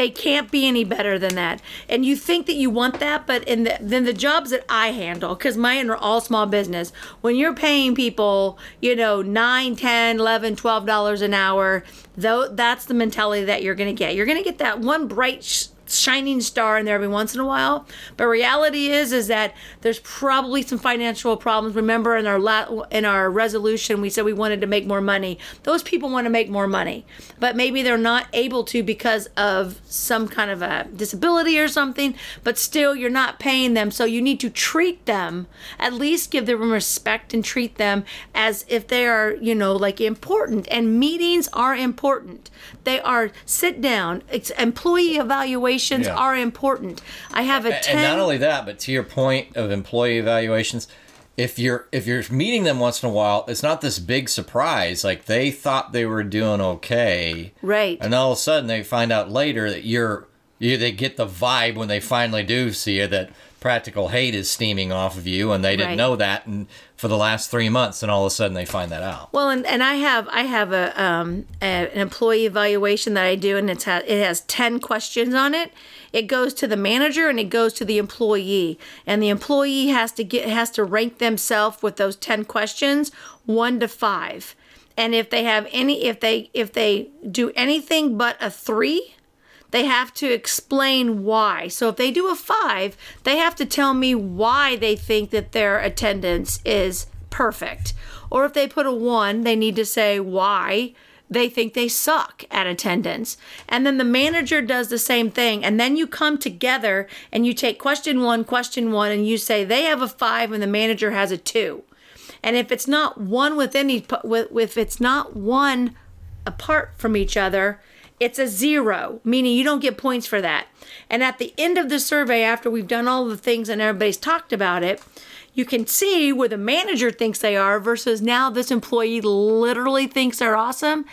They can't be any better than that. And you think that you want that, but in the then the jobs that I handle, because mine are all small business, when you're paying people, you know, 9, 10, 11, 12 dollars an hour, though that's the mentality that you're gonna get. You're gonna get that one bright sh- shining star in there every once in a while. But reality is is that there's probably some financial problems. Remember in our la- in our resolution we said we wanted to make more money. Those people want to make more money, but maybe they're not able to because of some kind of a disability or something, but still you're not paying them. So you need to treat them, at least give them respect and treat them as if they are, you know, like important. And meetings are important. They are sit down, it's employee evaluation evaluations Yeah. are important. I have a 10 and not only that, but to your point of employee evaluations, if you're if you're meeting them once in a while, it's not this big surprise. Like they thought they were doing okay, Right. And all of a sudden they find out later that you're you. They get the vibe when they finally do see you that practical hate is steaming off of you, and they didn't Right. know that, and for the last three months, and all of a sudden they find that out. Well, and, and I have I have a, um, a an employee evaluation that I do, and it's ha- it has ten questions on it. It goes to the manager and it goes to the employee, and the employee has to get has to rank themselves with those ten questions, one to five. And if they have any, if they if they do anything but a three, they have to explain why. So if they do a five, they have to tell me why they think that their attendance is perfect. Or if they put a one, they need to say why they think they suck at attendance. And then the manager does the same thing. And then you come together and you take question one, question one, and you say they have a five and the manager has a two. And if it's not one with- if it's not one apart from each other, it's a zero, meaning you don't get points for that. And at the end of the survey, after we've done all the things and everybody's talked about it, you can see where the manager thinks they are versus now this employee literally thinks they're awesome.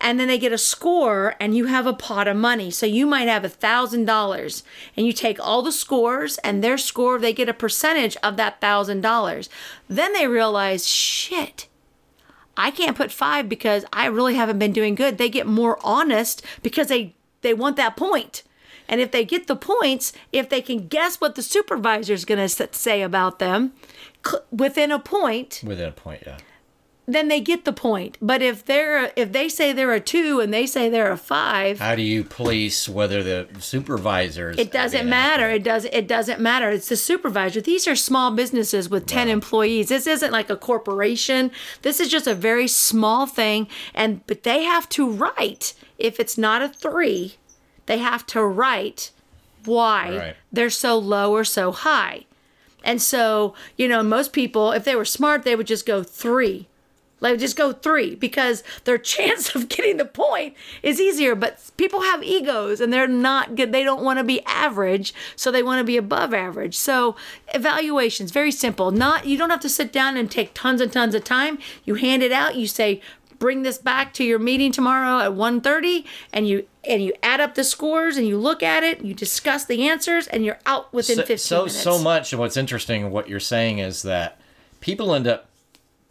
And then they get a score and you have a pot of money. So you might have a thousand dollars and you take all the scores and their score, they get a percentage of that thousand dollars. Then they realize, shit, I can't put five because I really haven't been doing good. They get more honest because they they want that point. And if they get the points, if they can guess what the supervisor is going to say about them cl- within a point, Within a point, yeah. Then they get the point. But if they're if they say they're a two and they say they're a five, How do you police whether the supervisors? it doesn't matter. It does. It doesn't matter. It's the supervisor. These are small businesses with ten employees. This isn't like a corporation. This is just a very small thing. And but they have to write. If it's not a three, they have to write why Right. they're so low or so high. And so you know, most people, if they were smart, they would just go three. Like just go three because their chance of getting the point is easier. But people have egos and they're not good. They don't want to be average, so they want to be above average. So evaluations very simple. Not you don't have to sit down and take tons and tons of time. You hand it out. You say, bring this back to your meeting tomorrow at 1.30 and you and you add up the scores and you look at it. You discuss the answers and you're out within so, 15 so, minutes. So much of what's interesting, what you're saying is that people end up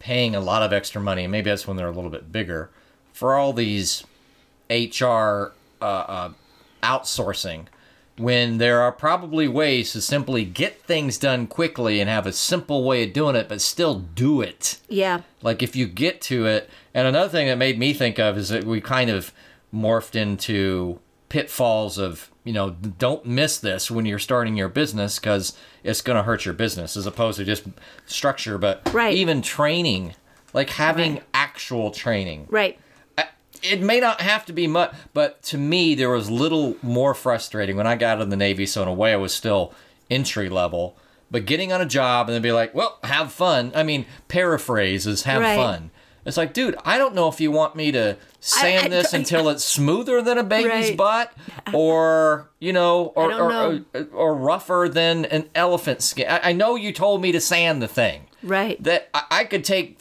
paying a lot of extra money, and maybe that's when they're a little bit bigger, for all these HR uh, uh, outsourcing. When there are probably ways to simply get things done quickly and have a simple way of doing it, but still do it. Yeah. Like if you get to it, and another thing that made me think of is that we kind of morphed into pitfalls of you know don't miss this when you're starting your business because it's going to hurt your business as opposed to just structure but Right. even training like having Right. actual training Right. it may not have to be much, but to me, there was little more frustrating when I got out of the Navy. So in a way, I was still entry level. But getting on a job and then be like, "Well, have fun." I mean, paraphrase is "have Right. fun." It's like, dude, I don't know if you want me to sand I- this until it's smoother than a baby's Right. butt, or you know, or or, know. or, or rougher than an elephant skin. I, I know you told me to sand the thing. Right. That I, I could take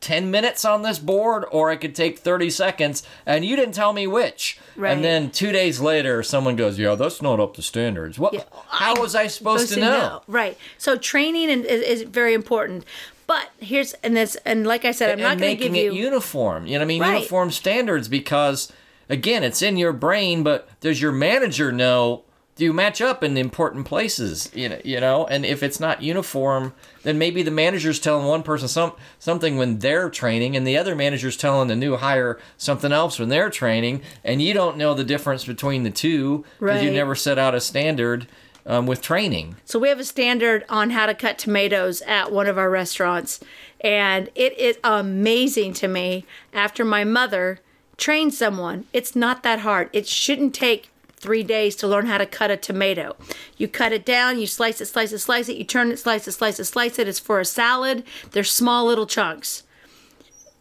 10 minutes on this board or I could take 30 seconds and you didn't tell me which. Right. And then 2 days later someone goes, "Yeah, that's not up to standards." What how was I supposed, to know? Right. So training is, is very important. But here's and this and like I said, I'm not going to making give it you uniform. You know what I mean? Right. Uniform standards because again, it's in your brain, but does your manager know do you match up in important places? You know, you know, and if it's not uniform, then maybe the manager's telling one person some something when they're training, and the other manager's telling the new hire something else when they're training, and you don't know the difference between the two because you never set out a standard um, with training. So we have a standard on how to cut tomatoes at one of our restaurants, and it is amazing to me. After my mother trained someone, it's not that hard. It shouldn't take three days to learn how to cut a tomato. You cut it down, you slice it, slice it, slice it, you turn it, slice it, slice it, slice it. It's for a salad. They're small little chunks.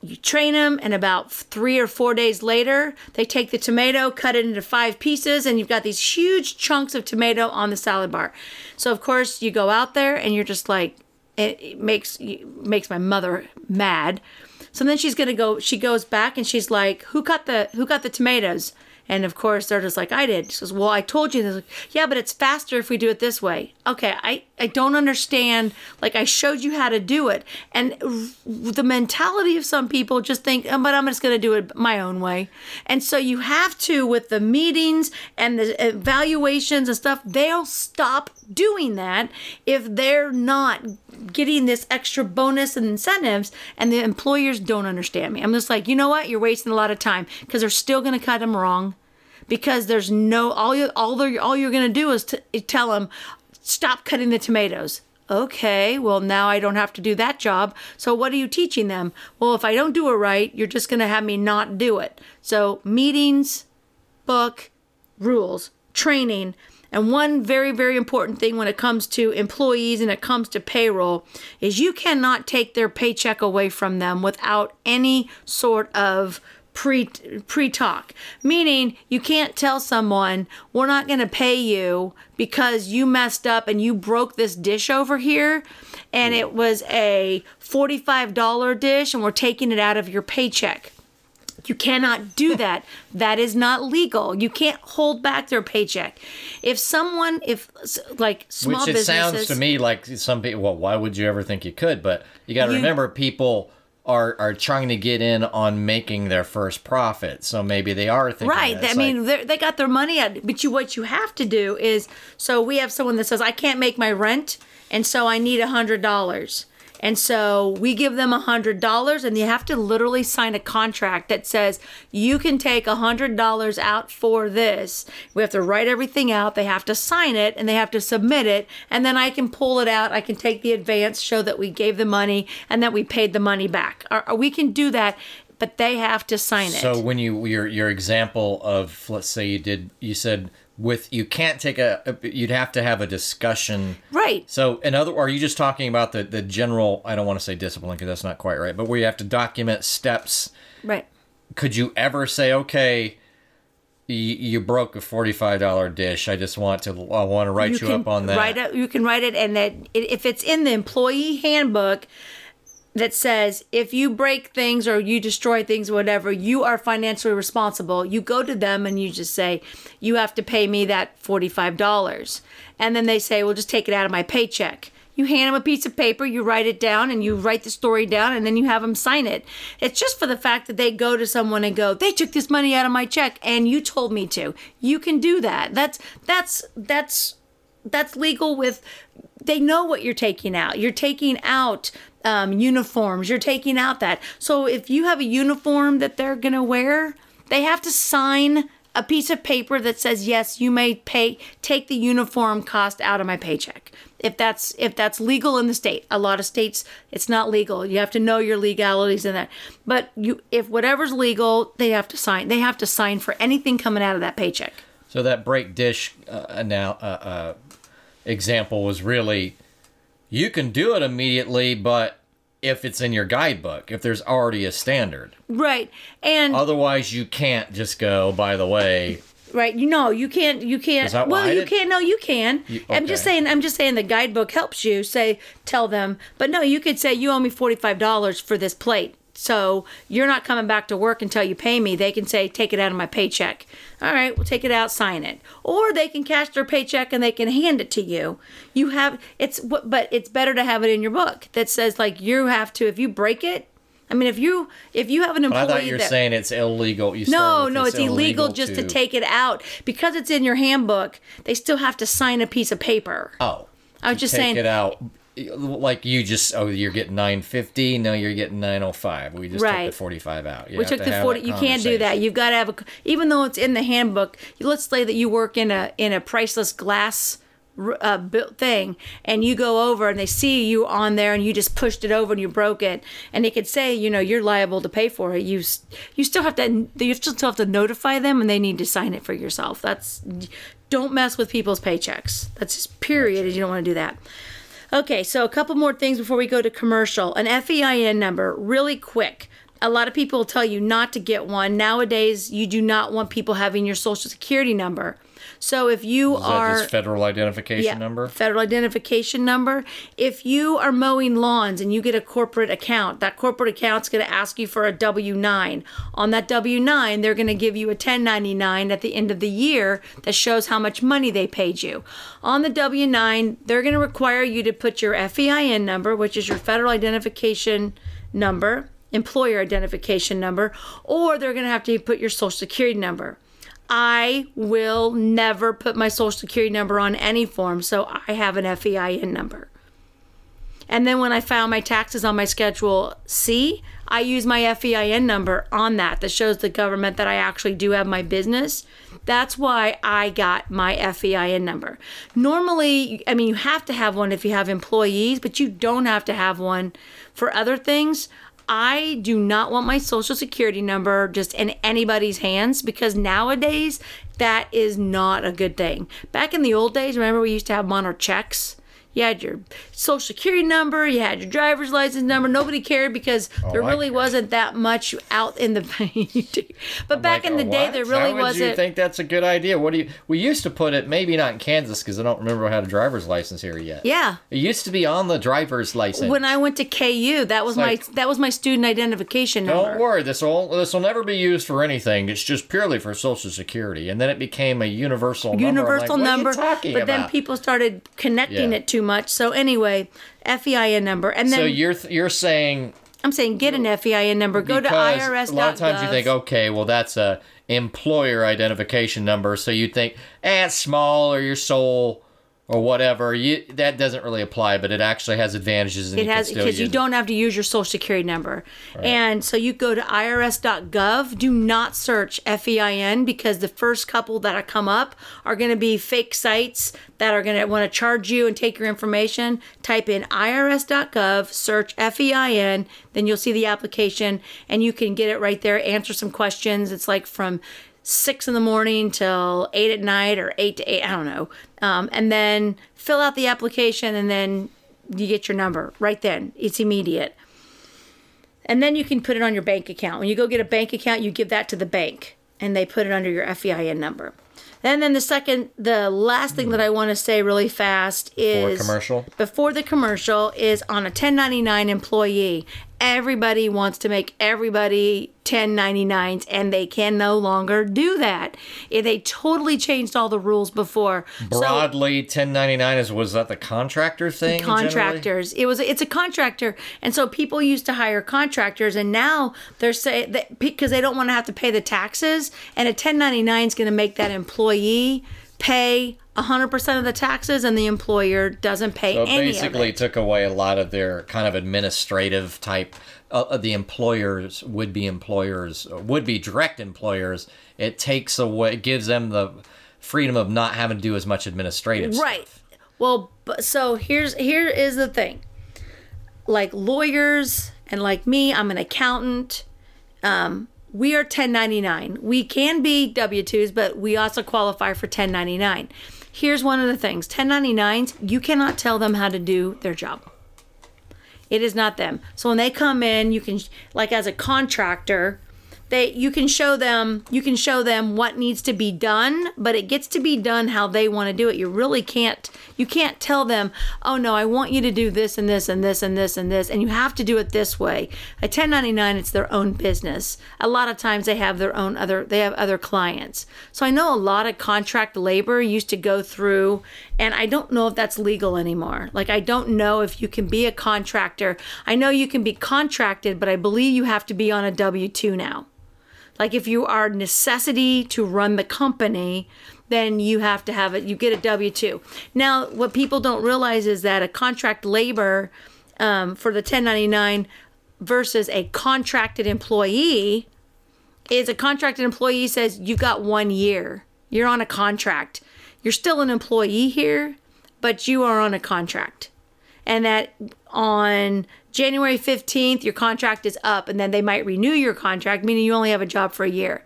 You train them, and about three or four days later, they take the tomato, cut it into five pieces, and you've got these huge chunks of tomato on the salad bar. So of course you go out there and you're just like, it, makes it makes my mother mad. So then she's gonna go. She goes back and she's like, "Who cut the Who cut the tomatoes?" And of course, they're just like, I did. She goes, Well, I told you. Like, yeah, but it's faster if we do it this way. Okay, I, I don't understand. Like, I showed you how to do it. And the mentality of some people just think, oh, but I'm just going to do it my own way. And so you have to, with the meetings and the evaluations and stuff, they'll stop doing that if they're not getting this extra bonus and incentives and the employers don't understand me. I'm just like, you know what? You're wasting a lot of time because they're still going to cut them wrong because there's no all you all they all you're to do is to tell them stop cutting the tomatoes. Okay, well now I don't have to do that job. So what are you teaching them? Well, if I don't do it right, you're just going to have me not do it. So meetings, book, rules, training, and one very, very important thing when it comes to employees and it comes to payroll is you cannot take their paycheck away from them without any sort of pre pre talk meaning you can't tell someone we're not going to pay you because you messed up and you broke this dish over here and it was a $45 dish and we're taking it out of your paycheck you cannot do that. that is not legal. You can't hold back their paycheck. If someone, if like small Which it businesses, sounds to me like some people. Well, why would you ever think you could? But you got to remember, people are are trying to get in on making their first profit. So maybe they are thinking. Right. that. I It's mean, they they got their money out. But you, what you have to do is, so we have someone that says, I can't make my rent, and so I need a hundred dollars. And so we give them a hundred dollars, and you have to literally sign a contract that says you can take a hundred dollars out for this. We have to write everything out. They have to sign it, and they have to submit it, and then I can pull it out. I can take the advance, show that we gave the money, and that we paid the money back. Or we can do that, but they have to sign it. so when you your your example of let's say you did you said with you can't take a you'd have to have a discussion right. So, in other, are you just talking about the the general? I don't want to say discipline because that's not quite right, but where you have to document steps. Right. Could you ever say, okay, you, you broke a forty five dollar dish? I just want to, I want to write you, up on that. Write it, you can write it, and that if it's in the employee handbook that says if you break things or you destroy things, whatever, you are financially responsible. You go to them and you just say, you have to pay me that forty five dollars, and then they say, well, just take it out of my paycheck. You hand them a piece of paper, you write it down, and you write the story down, and then you have them sign it. It's just for the fact that they go to someone and go, "They took this money out of my check, and you told me to." You can do that. That's that's that's that's legal with they know what you're taking out you're taking out um, uniforms. You're taking out that. So if you have a uniform that they're gonna wear they have to sign a piece of paper that says yes you may pay take the uniform cost out of my paycheck. If that's if that's legal in the state a lot of states it's not legal. You have to know your legalities in that. But you if whatever's legal they have to sign they have to sign for anything coming out of that paycheck. So that break dish uh, now uh, uh, example was really, you can do it immediately, but if it's in your guidebook, if there's already a standard, right and otherwise you can't just go. By the way, Right. You know, you can't. You can't. That well, you can't. No, you can. You- I'm just saying. I'm just saying the guidebook helps you say tell them. But no, you could say you owe me forty five dollars for this plate. So you're not coming back to work until you pay me. They can say take it out of my paycheck. All right, we'll take it out, sign it. Or they can cash their paycheck and they can hand it to you. You have it's but it's better to have it in your book that says like you have to if you break it. I mean, if you if you have an but I employee thought you were that saying it's illegal. You no, no, it's illegal, just to take it out because it's in your handbook. They still have to sign a piece of paper. Oh, I was to just take saying- it out. Like you just oh you're getting nine fifty no you're getting nine oh five we just took the forty five out. You we took to the forty. You can't do that. You've got to have a. Even though it's in the handbook, let's say that you work in a in a priceless glass uh, built thing, and you go over and they see you on there, and you just pushed it over and you broke it, and they could say, you know, you're liable to pay for it. You you still have to you still have to notify them, and they need to sign it for yourself. That's don't mess with people's paychecks. That's just period. and You don't want to do that. Okay, so a couple more things before we go to commercial. An FEIN number, really quick. A lot of people tell you not to get one. Nowadays, you do not want people having your social security number. So if you Is are federal identification number? Federal identification number. If you are mowing lawns and you get a corporate account, that corporate account's going to ask you for a W 9. On that W 9, they're going to give you a 1099 at the end of the year that shows how much money they paid you. On the W 9, they're going to require you to put your FEIN number, which is your federal identification number, employer identification number, or they're going to have to put your social security number. I will never put my social security number on any form, so I have an FEIN number. And then when I file my taxes on my Schedule C, I use my FEIN number on that that shows the government that I actually do have my business. That's why I got my FEIN number. Normally, I mean, you have to have one if you have employees, but you don't have to have one for other things. I do not want my social security number just in anybody's hands because nowadays that is not a good thing. Back in the old days, remember we used to have them on our checks? You had your social security number, you had your driver's license number. Nobody cared because oh, there Oh, I really wasn't that much out in the. but back Like, in the oh, day, there really How would wasn't. you think that's a good idea? What do you? We used to put it maybe not in Kansas because I don't remember I had a driver's license here yet. yeah. It used to be on the driver's license. When I went to KU, that was like- my that was my student identification number. Don't worry, this will this will never be used for anything. It's just purely for Social Security, and then it became a universal number. I'm universal like, what number. You talking but then people started connecting Yeah. it too much. So anyway, FEIN number, and then So you're th- you're saying I'm saying get an FEIN number. Go to IRS. a lot of times you think, okay, well that's a employer identification number, so you think, eh, it's small or your sole or whatever. You that doesn't really apply, but it actually has advantages. It has because you don't have to use your social security number. And so you go to irs.gov. Do not search FEIN because the first couple that come up are going to be fake sites that are going to want to charge you and take your information. Type in irs.gov, search FEIN, then you'll see the application and you can get it right there. Answer some questions. It's like from six in the morning till eight at night or eight to eight, I don't know. Um, and then fill out the application and then you get your number right then. It's immediate. And then you can put it on your bank account. When you go get a bank account, you give that to the bank and they put it under your FEIN number. And then the second, the last thing that I want to say really fast is before commercial? Before the commercial is on a 1099 employee. Everybody wants to make everybody 1099s, and they can no longer do that. They totally changed all the rules before. So- broadly 1099 is was that the contractor thing? generally? contractors. It was it's a contractor, and so people used to hire contractors, and now they're saying that because they don't want to have to pay the taxes, and a 1099 is going to make that employee pay 100% of the taxes, and the employer doesn't pay So it any basically took away a lot of their kind of administrative type. Uh, the employers would be employers would be direct employers. It takes away, it gives them the freedom of not having to do as much administrative. stuff. Right. Well, so here's here is the thing. Like lawyers and like me, I'm an accountant. Um, we are 1099. We can be W2s, but we also qualify for 1099. Here's one of the things 1099s, you cannot tell them how to do their job. It is not them. So when they come in, you can like as a contractor, they you can show them you can show them what needs to be done, but it gets to be done how they want to do it. You really can't you can't tell them, "Oh no, I want you to do this and this and this and this and this and you have to do it this way." A 1099 it's their own business. A lot of times they have their own other they have other clients. So I know a lot of contract labor used to go through and I don't know if that's legal anymore. Like I don't know if you can be a contractor. I know you can be contracted, but I believe you have to be on a W2 now. Like if you are necessity to run the company, then you have to have it. You get a W two. Now, what people don't realize is that a contract labor um, for the 1099 versus a contracted employee is a contracted employee says you got one year. You're on a contract. You're still an employee here, but you are on a contract. And that on January 15th, your contract is up, and then they might renew your contract, meaning you only have a job for a year.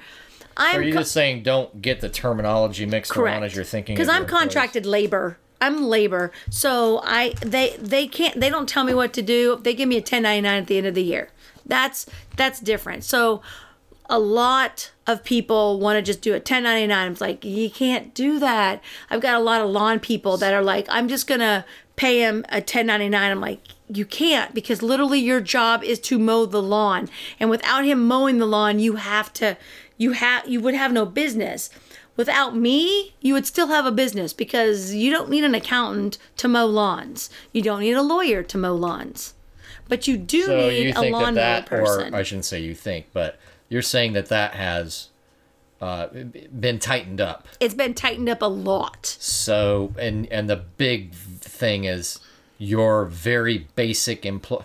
I'm Are you co- just saying don't get the terminology mixed around as you're thinking? because I'm contracted labor. I'm labor, so I they they can't they don't tell me what to do. They give me a 1099 at the end of the year. That's that's different. So a lot of people want to just do a 1099. It's like you can't do that. I've got a lot of lawn people that are like, I'm just gonna pay him a 1099. I'm like, you can't because literally your job is to mow the lawn, and without him mowing the lawn, you have to, you have, you would have no business. Without me, you would still have a business because you don't need an accountant to mow lawns. You don't need a lawyer to mow lawns. But you do So need you a lawnmower that, person. or I shouldn't say you think, but you're saying that that has uh, been tightened up. it's been tightened up a lot. So, and and the big thing is your very basic employ,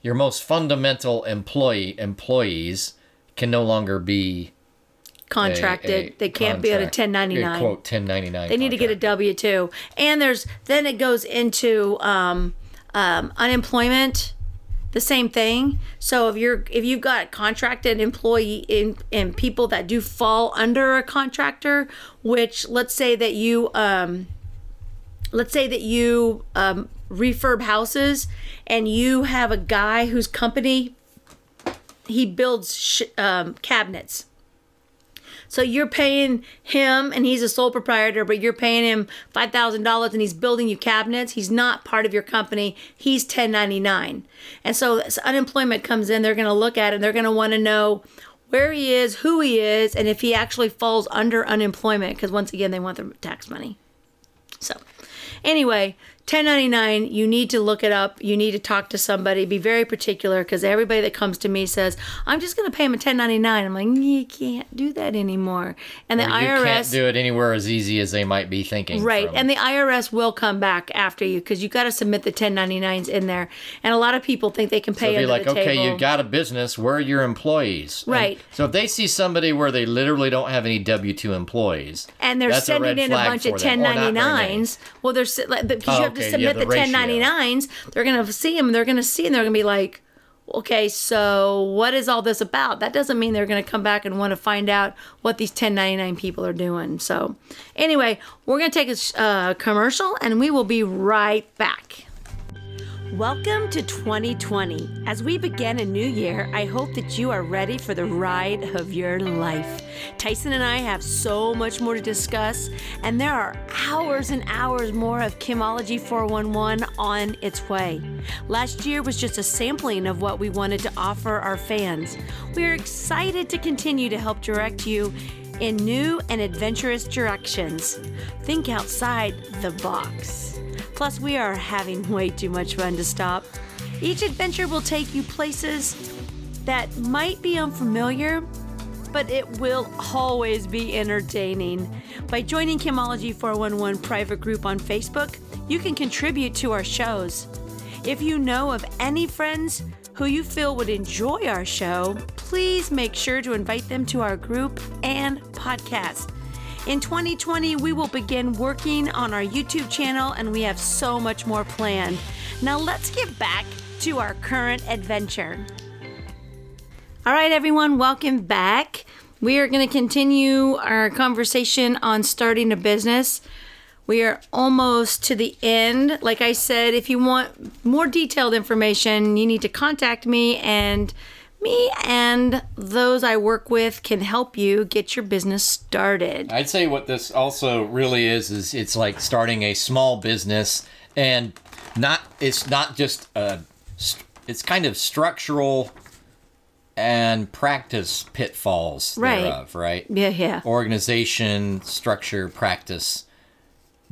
your most fundamental employee employees can no longer be Contracted. a they can't be on a 1099. Quote 1099. They need to get a W two, and there's then it goes into um, um, unemployment. The same thing. So if you're if you've got contracted employee in and people that do fall under a contractor, which let's say that you um, let's say that you um, refurb houses and you have a guy whose company he builds sh- um, cabinets so you're paying him, and he's a sole proprietor, but you're paying him five thousand dollars, and he's building you cabinets. He's not part of your company. He's ten ninety nine, and so unemployment comes in. They're going to look at it. They're going to want to know where he is, who he is, and if he actually falls under unemployment. Because once again, they want their tax money. So, anyway, 1099, you need to look it up. You need to talk to somebody. Be very particular because everybody that comes to me says, I'm just going to pay them a 1099. I'm like, you can't do that anymore. And the You IRS. can't do it anywhere as easy as they might be thinking. Right, from- and the IRS will come back after you because you got to submit the 1099s in there, and a lot of people think they can pay So be like, the okay, table. you got a business. Where are your employees? And Right. so if they see somebody where they literally don't have any W two employees, and they're sending in a bunch of for them, or not very many. 1099s. Well, they're because Oh, you have to okay, yeah, submit the the, 1099s. They're gonna see them. They're gonna see, and they're gonna be like, "Okay, so what is all this about?" That doesn't mean they're gonna come back and want to find out what these 1099 people are doing. So, anyway, we're gonna take a uh, commercial, and we will be right back. Welcome to 2020. As we begin a new year, I hope that you are ready for the ride of your life. Tyson and I have so much more to discuss, and there are hours and hours more of Chemology 411 on its way. Last year was just a sampling of what we wanted to offer our fans. We are excited to continue to help direct you in new and adventurous directions. Think outside the box. Plus, we are having way too much fun to stop. Each adventure will take you places that might be unfamiliar, but it will always be entertaining. By joining Chemology 411 private group on Facebook, you can contribute to our shows. If you know of any friends who you feel would enjoy our show, please make sure to invite them to our group and podcast. In 2020, we will begin working on our YouTube channel and we have so much more planned. Now, let's get back to our current adventure. All right, everyone, welcome back. We are going to continue our conversation on starting a business. We are almost to the end. Like I said, if you want more detailed information, you need to contact me, and me and those I work with can help you get your business started. I'd say what this also really is is it's like starting a small business and not it's not just a it's kind of structural and practice pitfalls Right. thereof, right? Yeah, yeah. Organization, structure, practice,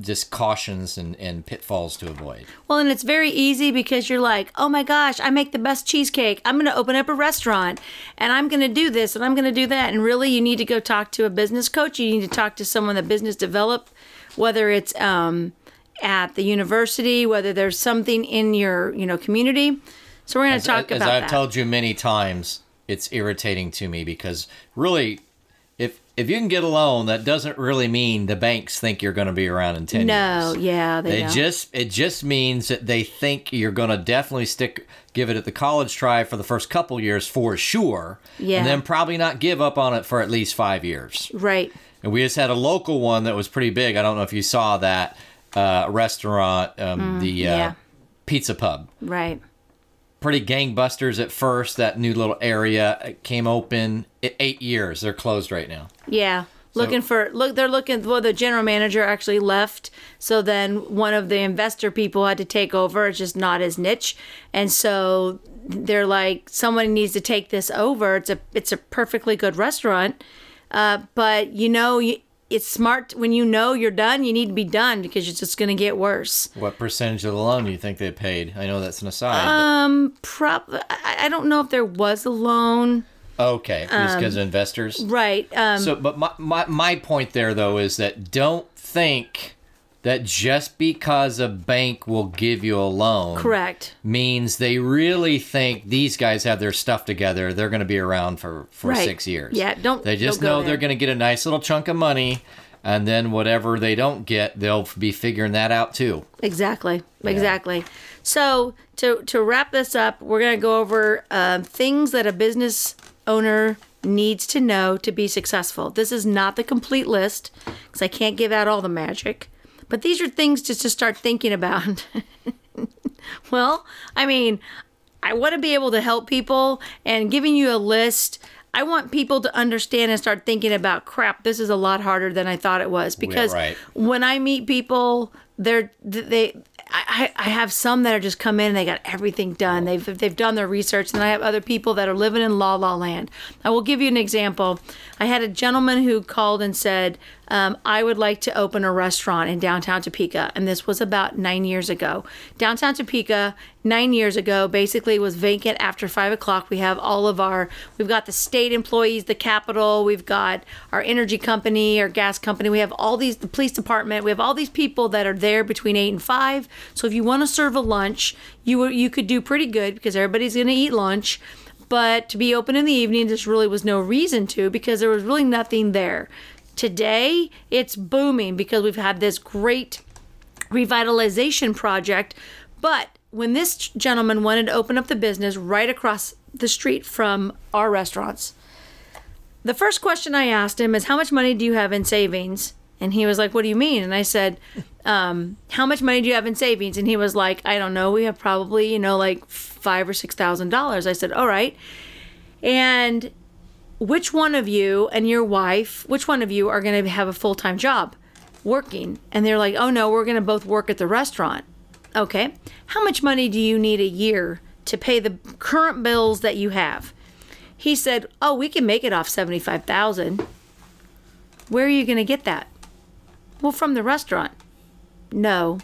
just cautions and, and pitfalls to avoid. Well, and it's very easy because you're like, oh my gosh, I make the best cheesecake. I'm going to open up a restaurant and I'm going to do this and I'm going to do that. And really, you need to go talk to a business coach. You need to talk to someone that business develop, whether it's um, at the university, whether there's something in your you know community. So we're going to talk as about I've that. told you many times, it's irritating to me because really, if you can get a loan, that doesn't really mean the banks think you're going to be around in ten no, years. No, yeah, they, just it just means that they think you're going to definitely stick give it at the college try for the first couple years for sure, Yeah. and then probably not give up on it for at least five years. right. And we just had a local one that was pretty big. I don't know if you saw that uh, restaurant, um, the uh, Mm, yeah. pizza pub Right. Pretty gangbusters at first. That new little area came open. Eight years. They're closed right now. Yeah. Looking for look they're looking well the general manager actually left so then one of the investor people had to take over it's just not his niche and so they're like someone needs to take this over it's a it's a perfectly good restaurant uh, but you know you, it's smart when you know you're done you need to be done because it's just going to get worse What percentage of the loan do you think they paid? I know that's an aside. um prob I, don't know if there was a loan okay, just because of investors. right um So, but my, my my point there though is that don't think that just because a bank will give you a loan correct means they really think these guys have their stuff together. They're going to be around for for Right. six years. Yeah, don't- They just don't go know they're going to get a nice little chunk of money, and then whatever they don't get, they'll be figuring that out too. Exactly. Exactly. So to to wrap this up, we're gonna go over um, things that a business owner needs to know to be successful. This is not the complete list because I can't give out all the magic, but these are things just to start thinking about. well, I mean, I want to be able to help people and giving you a list. I want people to understand and start thinking about crap. This is a lot harder than I thought it was because right. when I meet people, they're they. I, I have some that are just come in and they got everything done. They've they've done their research, and I have other people that are living in la la land. I will give you an example. I had a gentleman who called and said, um, "I would like to open a restaurant in downtown Topeka," and this was about nine years ago. Downtown Topeka, nine years ago, basically was vacant after five o'clock. We have all of our, we've got the state employees, the capital, we've got our energy company, our gas company, we have all these, the police department, we have all these people that are there between eight and five. So if you want to serve a lunch, you you could do pretty good because everybody's going to eat lunch. But to be open in the evening, just really was no reason to because there was really nothing there. Today, it's booming because we've had this great revitalization project. But when this gentleman wanted to open up the business right across the street from our restaurants, the first question I asked him is, How much money do you have in savings? And he was like, What do you mean? And I said, um, How much money do you have in savings? And he was like, I don't know. We have probably, you know, like five or six thousand dollars. I said, All right. And which one of you and your wife, which one of you are going to have a full time job working? And they're like, oh no, we're going to both work at the restaurant. Okay. How much money do you need a year to pay the current bills that you have? He said, oh, we can make it off 75,000. Where are you going to get that? Well, from the restaurant. No,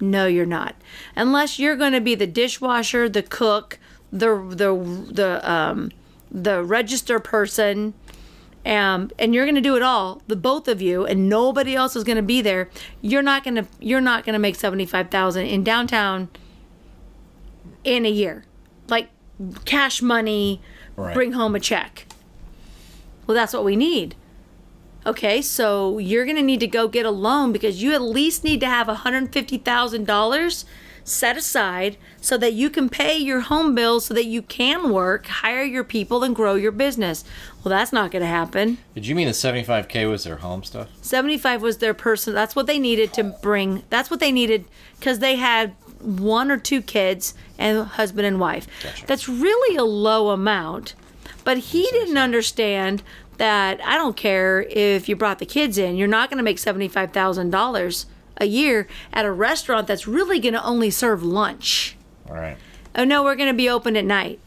no, you're not. Unless you're going to be the dishwasher, the cook, the the the um the register person, um, and you're going to do it all, the both of you, and nobody else is going to be there. You're not going to you're not going to make seventy five thousand in downtown in a year, like cash money, Right. bring home a check. Well, that's what we need. Okay, so you're going to need to go get a loan because you at least need to have $150,000 set aside so that you can pay your home bills so that you can work, hire your people, and grow your business. Well, that's not going to happen. Did you mean the 75k was their home stuff? 75 was their person. That's what they needed to bring. That's what they needed because they had one or two kids and husband and wife. Gotcha. That's really a low amount. But he didn't understand that I don't care if you brought the kids in, you're not going to make $75,000 a year at a restaurant that's really going to only serve lunch. All right. Oh no, we're going to be open at night.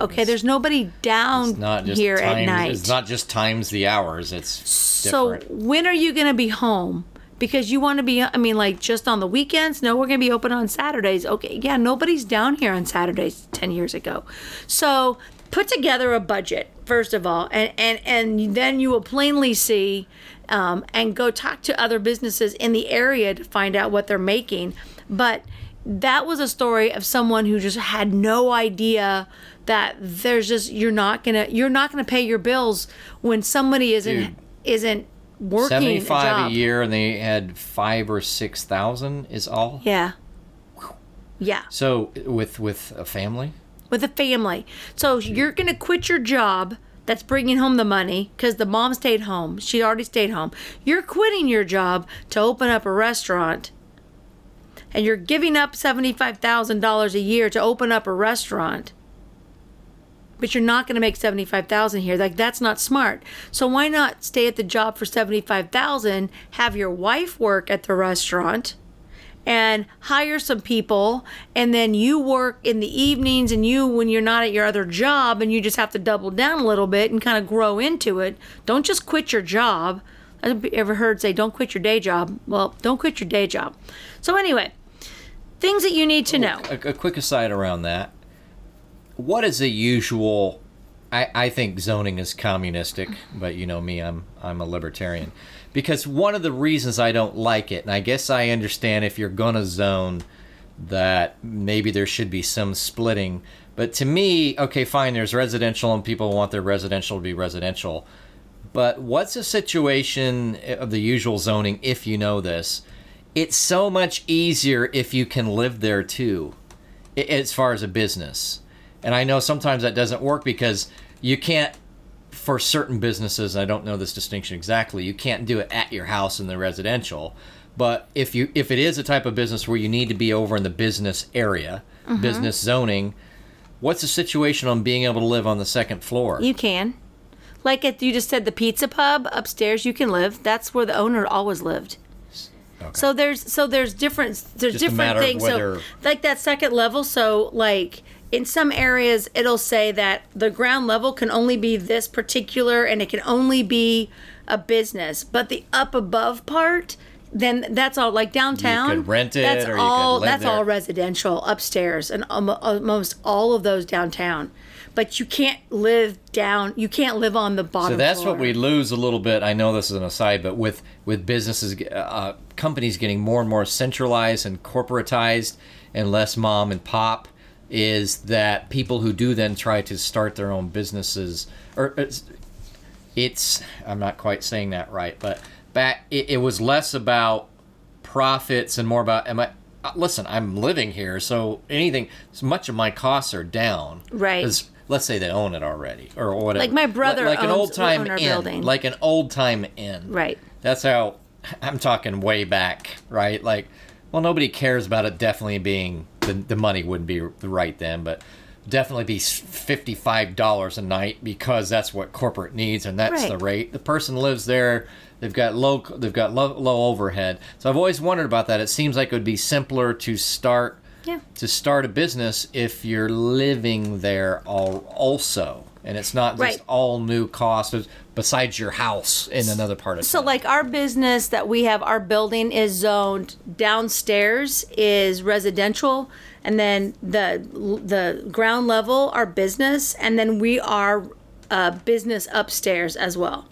Okay, there's nobody down It's not just here times, at night. It's not just times the hours. It's So different. when are you going to be home? Because you want to be, I mean, like just on the weekends? No, we're going to be open on Saturdays. Okay, yeah, nobody's down here on Saturdays 10 years ago. So put together a budget, first of all, and, and, and then you will plainly see um, and go talk to other businesses in the area to find out what they're making. But that was a story of someone who just had no idea that there's just you're not gonna you're not gonna pay your bills when somebody isn't Dude. isn't working a 75 job. a year, and they had five or six thousand is all. Yeah. Yeah, So with with a family, with a family. So you're going to quit your job that's bringing home the money because the mom stayed home. She already stayed home. You're quitting your job to open up a restaurant and you're giving up $75,000 a year to open up a restaurant, but you're not going to make 75,000 here. Like that's not smart. So why not stay at the job for 75,000, have your wife work at the restaurant? And hire some people and then you work in the evenings and you when you're not at your other job and you just have to double down a little bit and kind of grow into it don't just quit your job i've ever heard say don't quit your day job well don't quit your day job so anyway things that you need to oh, know A, a quick aside around that. What is a usual? I, I think zoning is communistic, but you know me, I'm I'm a libertarian. Because one of the reasons I don't like it, and I guess I understand if you're gonna zone, that maybe there should be some splitting. But to me, okay, fine, there's residential, and people want their residential to be residential. But what's a situation of the usual zoning if you know this? It's so much easier if you can live there too, as far as a business. And I know sometimes that doesn't work because you can't, for certain businesses, I don't know this distinction exactly, you can't do it at your house in the residential. But if you if it is a type of business where you need to be over in the business area, mm-hmm. business zoning, what's the situation on being able to live on the second floor? you can like it you just said the pizza pub upstairs you can live that's where the owner always lived Okay. So there's so there's different there's Just different things. So like that second level. So like in some areas it'll say that the ground level can only be this particular and it can only be a business, but the up above part. Then that's all like downtown. you could rent it That's or you could all. that's all residential upstairs, and almost all of those downtown. But you can't live down. You can't live on the bottom. So that's floor. what we lose a little bit. I know this is an aside, but with with businesses, uh, companies getting more and more centralized and corporatized, and less mom and pop, is that people who do then try to start their own businesses, or it's, it's I'm not quite saying that right, but back it, it was less about profits and more about am I. uh, Listen, I'm living here, so anything, so much of my costs are down. Right. 'Cause let's say they own it already, or whatever. Like my brother like, an owns- old time inn, building. like an old time inn. Right. That's how I'm talking way back, right? Like, well, nobody cares about it definitely being the the money wouldn't be right then, but definitely be fifty five dollars a night because that's what corporate needs and that's Right. the rate. The person lives there. They've got low. They've got low, low overhead. So I've always wondered about that. It seems like it would be simpler to start Yeah. to start a business if you're living there all, also and it's not just Right. all new costs besides your house in another part of So town. like our business that we have, our building is zoned downstairs is residential, and then the the ground level our business, and then we are uh, business upstairs as well.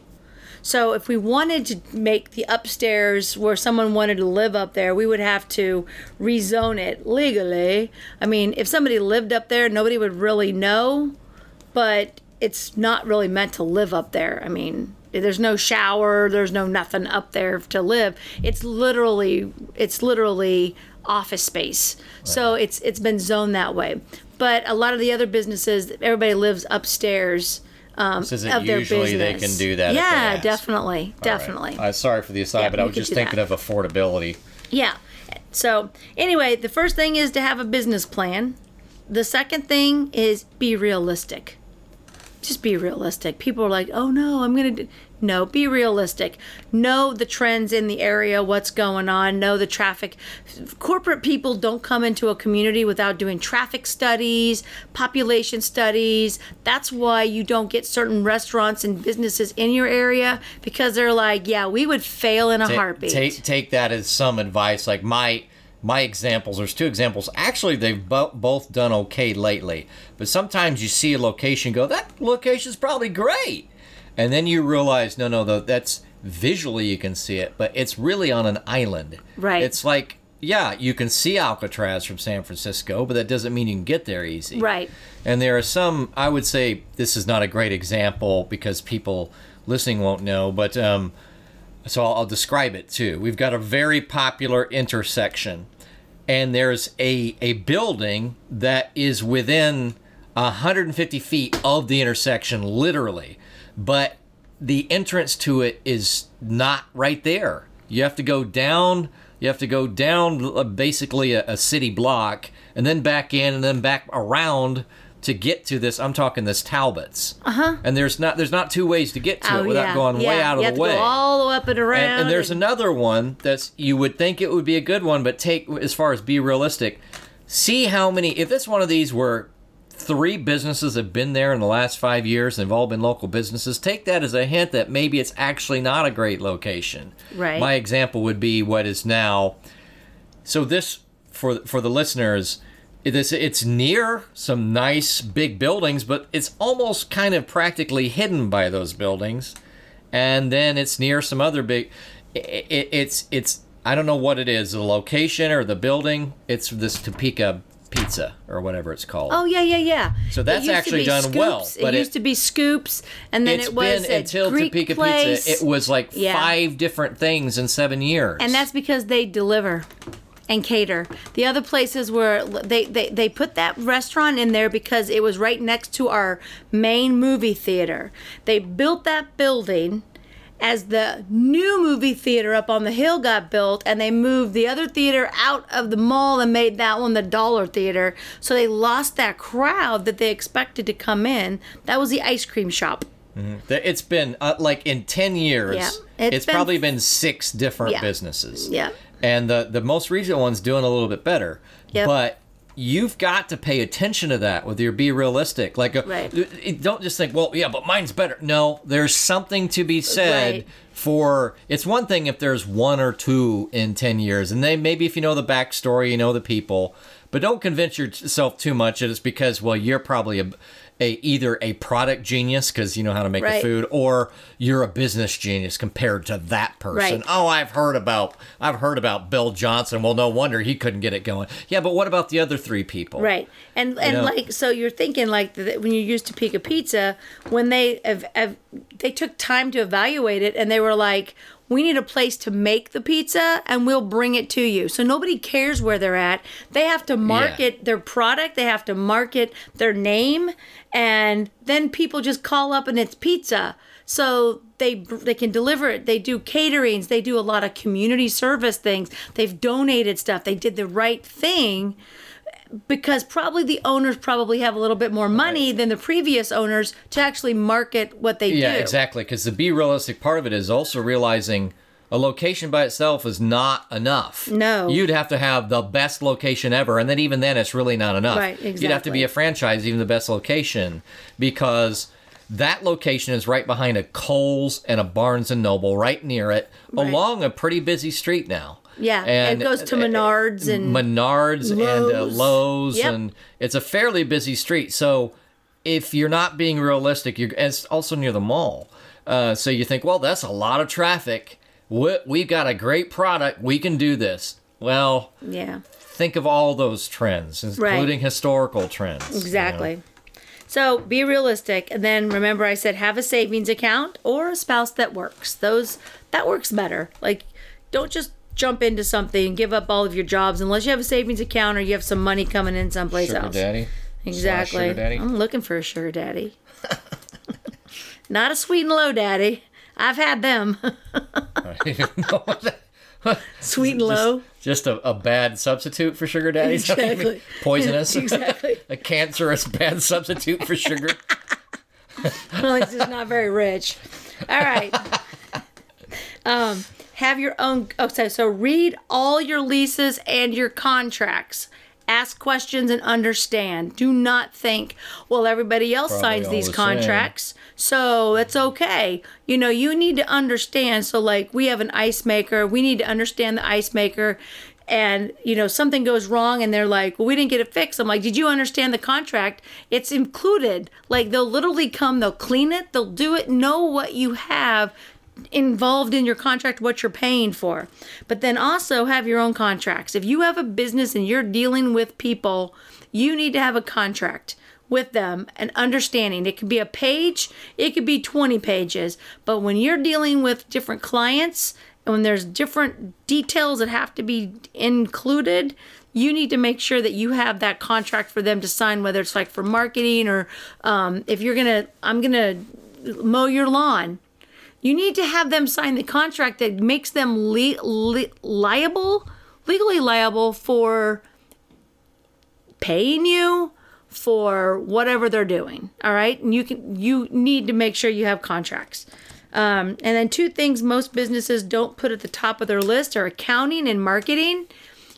So if we wanted to make the upstairs where someone wanted to live up there, we would have to rezone it legally. I mean, if somebody lived up there, nobody would really know, but it's not really meant to live up there. I mean, there's no shower, there's no nothing up there to live. It's literally it's literally office space. So it's it's been zoned that way. But a lot of the other businesses, everybody lives upstairs um, This isn't of their usually they can do that Yeah, definitely, All right. definitely. I'm sorry for the aside, Yeah, but I was just thinking that. of affordability. Yeah. So, anyway, the first thing is to have a business plan. The second thing is be realistic. Just be realistic. People are like, oh no, I'm going to do. No, be realistic. Know the trends in the area, what's going on, know the traffic. Corporate people don't come into a community without doing traffic studies, population studies. That's why you don't get certain restaurants and businesses in your area because they're like, yeah, we would fail in a Ta- heartbeat. Take take that as some advice. Like my my examples. There's two examples. Actually, they've bo- both done okay lately. But sometimes you see a location, go that location's probably great, and then you realize no, no, no, that's visually you can see it, but it's really on an island. Right. It's like. Yeah, you can see Alcatraz from San Francisco, but that doesn't mean you can get there easy. Right. And there are some, I would say this is not a great example because people listening won't know, but um, so I'll, I'll describe it too. We've got a very popular intersection, and there's a, a building that is within 150 feet of the intersection, literally, but the entrance to it is not right there. You have to go down You have to go down basically a, a city block and then back in and then back around to get to this. I'm talking this Talbots. Uh huh. And there's not there's not two ways to get to Uh-huh. Oh, it without yeah. going yeah. way out you of have the to way. Go all the way up and around. and, and there's another one that's you would think it would be a good one, but take as far as be realistic. See how many. If this one of these were three businesses have been there in the last five years and have all been local businesses, take that as a hint that maybe it's actually not a great location. Right. My example would be what is now. So this for for the listeners. It is, it's near some nice big buildings, but it's almost kind of practically hidden by those buildings. And then it's near some other big it, it, it's it's i don't know what it is the location or the building. It's this topeka pizza or whatever it's called. Oh yeah, yeah, yeah. So that's actually done well, Scoops. but it it- used to be scoops, and then it's it was been until Greek topeka place, pizza. It was like Yeah. five different things in seven years. And that's because they deliver and cater. The other places were they, they they put that restaurant in there because it was right next to our main movie theater. They built that building as the new movie theater up on the hill got built and they moved the other theater out of the mall and made that one the dollar theater so they lost that crowd that they expected to come in that was the ice cream shop Th- it's been uh, like in 10 years Yeah, it's, it's been- probably been six different Yeah. businesses Yeah. And the the most recent one's doing a little bit better Yep. but you've got to pay attention to that with your be realistic like uh, Right. don't just think well yeah but mine's better no there's something to be said Right. for it's one thing if there's one or two in 10 years and they maybe if you know the backstory you know the people but don't convince yourself too much that it's because well you're probably a, a either a product genius because you know how to make Right. the food or you're a business genius compared to that person Right. oh i've heard about i've heard about bill johnson well no wonder he couldn't get it going yeah but what about the other three people Right. And and know? like so you're thinking like that when you used Topeka Pizza when they have, have they took time to evaluate it and they were like we need a place to make the pizza and we'll bring it to you. So nobody cares where they're at. They have to market their product, they have to market their name and then people just call up and it's pizza. So they they can deliver it. They do caterings. They do a lot of community service things. They've donated stuff. They did the right thing because probably the owners probably have a little bit more money than the previous owners to actually market what they Yeah, do. Yeah, exactly. Because the be realistic part of it is also realizing a location by itself is not enough. No. You'd have to have the best location ever, and then even then, it's really not enough. Right, exactly. You'd have to be a franchise, even the best location, because that location is right behind a Kohl's and a Barnes and Noble, right near it, Right. along a pretty busy street now. Yeah, and it goes to Menards and Menards and uh, Lowe's. Lowe's, Yep. and it's a fairly busy street. So if you're not being realistic, you're it's also near the mall. Uh, so you think, well, that's a lot of traffic. We, we've got a great product. We can do this. Well, yeah, think of all those trends, including historical trends. you know? So be realistic, and then remember, I said have a savings account or a spouse that works. Those that works better. Like, don't just jump into something and give up all of your jobs unless you have a savings account or you have some money coming in someplace Sugar else. daddy. Exactly. sugar daddy. I'm looking for a sugar daddy. Not a sweet and low daddy. I've had them. sweet and low. Just a, a bad substitute for sugar daddies. Exactly. Poisonous. Exactly. a cancerous bad substitute for sugar. well, it's just not very rich. All right. Um, have your own. Oh, so so read all your leases and your contracts. Ask questions and understand. Do not think, well, everybody else Probably signs these the same. contracts, so it's okay. You know, you need to understand. So, like, we have an ice maker. We need to understand the ice maker. And, you know, something goes wrong and they're like, well, we didn't get it fixed. I'm like, did you understand the contract? It's included. Like, they'll literally come, they'll clean it, they'll do it, know what you have involved in your contract what you're paying for. But then also have your own contracts. If you have a business and you're dealing with people, you need to have a contract with them and understanding. It could be a page, it could be 20 pages. But when you're dealing with different clients and when there's different details that have to be included, you need to make sure that you have that contract for them to sign, whether it's like for marketing or um, if you're gonna, I'm gonna mow your lawn You need to have them sign the contract that makes them le- le- liable, legally liable for paying you for whatever they're doing. All right, and you can you need to make sure you have contracts. Um, and then two things most businesses don't put at the top of their list are accounting and marketing.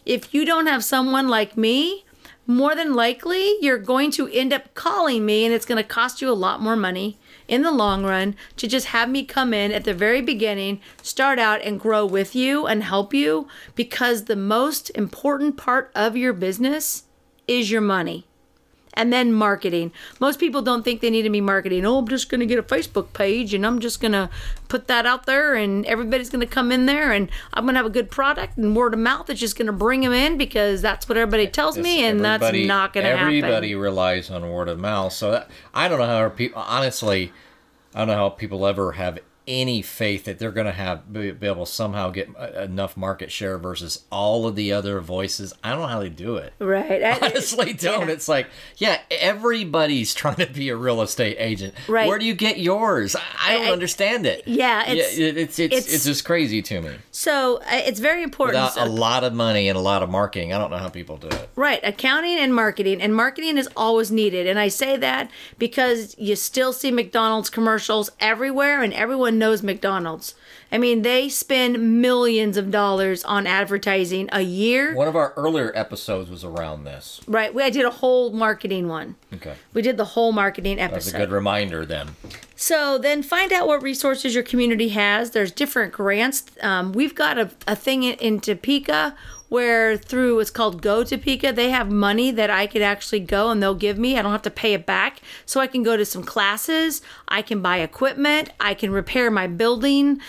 If you don't have someone like me, more than likely you're going to end up calling me, and it's going to cost you a lot more money in the long run to just have me come in at the very beginning, start out and grow with you and help you because the most important part of your business is your money. And then marketing. Most people don't think they need to be marketing. Oh, I'm just going to get a Facebook page and I'm just going to put that out there and everybody's going to come in there and I'm going to have a good product and word of mouth is just going to bring them in because that's what everybody tells me and that's not going to happen. Everybody relies on word of mouth. So that, I don't know how people. Honestly, I don't know how people ever have any faith that they're going to have be, be able to somehow get uh, enough market share versus all of the other voices. I don't know how they do it. Right. I- Honestly, don't. Yeah. It's like, yeah, everybody's trying to be a real estate agent. Right. Where do you get yours? I, don't I- understand it. Yeah, it's- it- it's, it's, it's, it's- just crazy to me. So uh, it's very important. Without So- a lot of money and a lot of marketing, I don't know how people do it. Right, accounting and marketing. And marketing is always needed. And I say that because you still see McDonald's commercials everywhere and everyone knows McDonald's. I mean, they spend millions of dollars on advertising a year. One of our earlier episodes was around this. Right, we I did a whole marketing one. Okay. We did the whole marketing episode. That's a good reminder then. So then find out what resources your community has. There's different grants. Um, we've got a, a thing in, in Topeka where through it's called Go Topeka, they have money that I could actually go and they'll give me. I don't have to pay it back. So I can go to some classes. I can buy equipment. I can repair my building.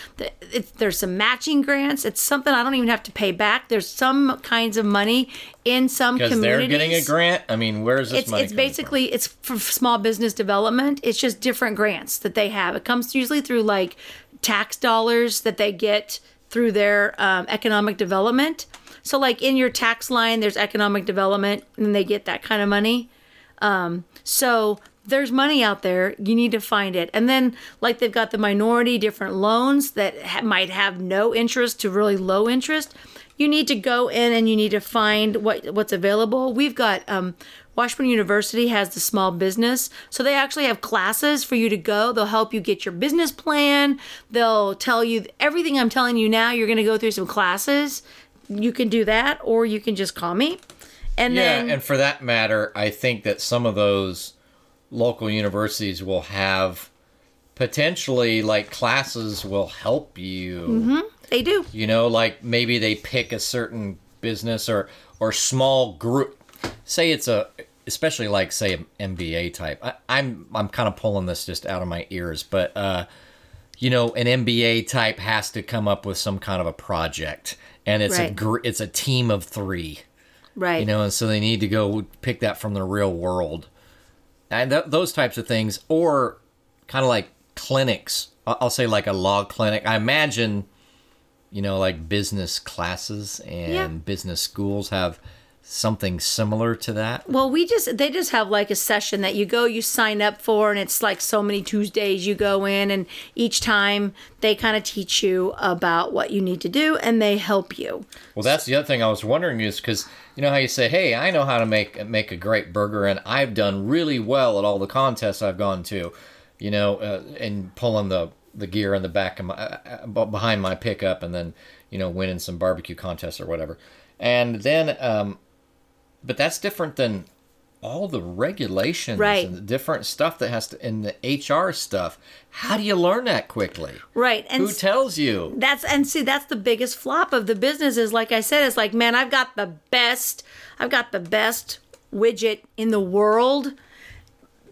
There's some matching grants. It's something I don't even have to pay back. There's some kinds of money in some Because communities. they're getting a grant. I mean, where's this It's money? it's basically it's for small business development. It's just different grants that they have. It comes usually through like tax dollars that they get through their um, economic development. So like in your tax line, there's economic development, and they get that kind of money. Um, so there's money out there. You need to find it. And then like they've got the minority different loans that ha- might have no interest to really low interest. You need to go in and you need to find what what's available. We've got um, Washburn University has the small business, so they actually have classes for you to go. They'll help you get your business plan. They'll tell you everything I'm telling you now. You're going to go through some classes. You can do that, or you can just call me. And Yeah, then and for that matter, I think that some of those local universities will have potentially like classes will help you. they do. You know, like maybe they pick a certain business or or small group. Say it's a especially like say an MBA type. I, I'm I'm kind of pulling this just out of my ears, but uh, you know, an MBA type has to come up with some kind of a project, and it's a gr- it's a team of three Right. you know, and so they need to go pick that from the real world, and th- those types of things, or kind of like clinics. I'll say like a law clinic. I imagine, you know, like business classes and Yeah. business schools have something similar to that. Well, we just they just have like a session that you go, you sign up for, and it's like so many Tuesdays you go in, and each time they kind of teach you about what you need to do, and they help you. Well, that's the other thing I was wondering is because you know how you say, "Hey, I know how to make make a great burger, and I've done really well at all the contests I've gone to," you know, uh, and pulling the the gear in the back of my uh, uh, behind my pickup, and then you know winning some barbecue contests or whatever, and then, um, but that's different than all the regulations Right. and the different stuff that has to and the HR stuff. How do you learn that quickly? Right. And Who tells you? that's and see that's the biggest flop of the business is like I said, it's like, man, I've got the best I've got the best widget in the world.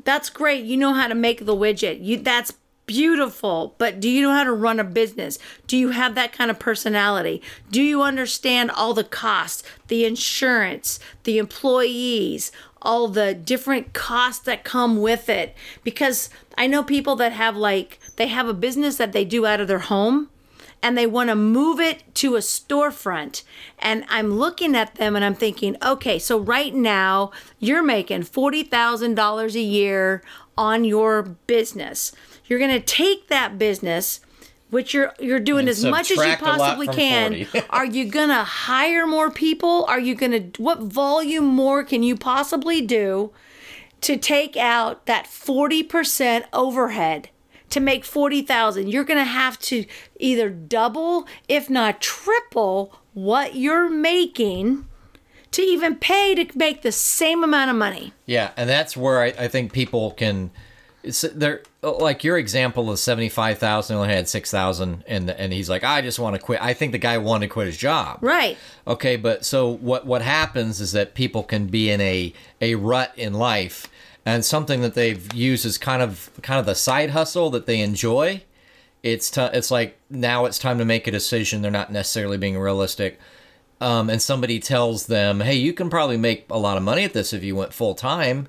That's great. You know how to make the widget. You that's beautiful, but do you know how to run a business? Do you have that kind of personality? Do you understand all the costs, the insurance, the employees, all the different costs that come with it? Because I know people that have like they have a business that they do out of their home and they want to move it to a storefront. And I'm looking at them and I'm thinking, okay, so right now you're making $40,000 a year on your business. You're going to take that business, which you're you're doing And as much as you subtract a lot possibly can. are you gonna hire more people? Are you gonna what volume more can you possibly do to take out that 40% overhead to make 40,000 you're going to have to either double if not triple what you're making to even pay to make the same amount of money. Yeah, and that's where I, I think people can. It's there, like your example of seventy five thousand only had six thousand, and and he's like, I just want to quit. I think the guy wanted to quit his job. right Okay, but so what what happens is that people can be in a a rut in life, and something that they've used as kind of kind of the side hustle that they enjoy. It's t- it's like now it's time to make a decision. They're not necessarily being realistic. Um, and somebody tells them, "Hey, you can probably make a lot of money at this if you went full time."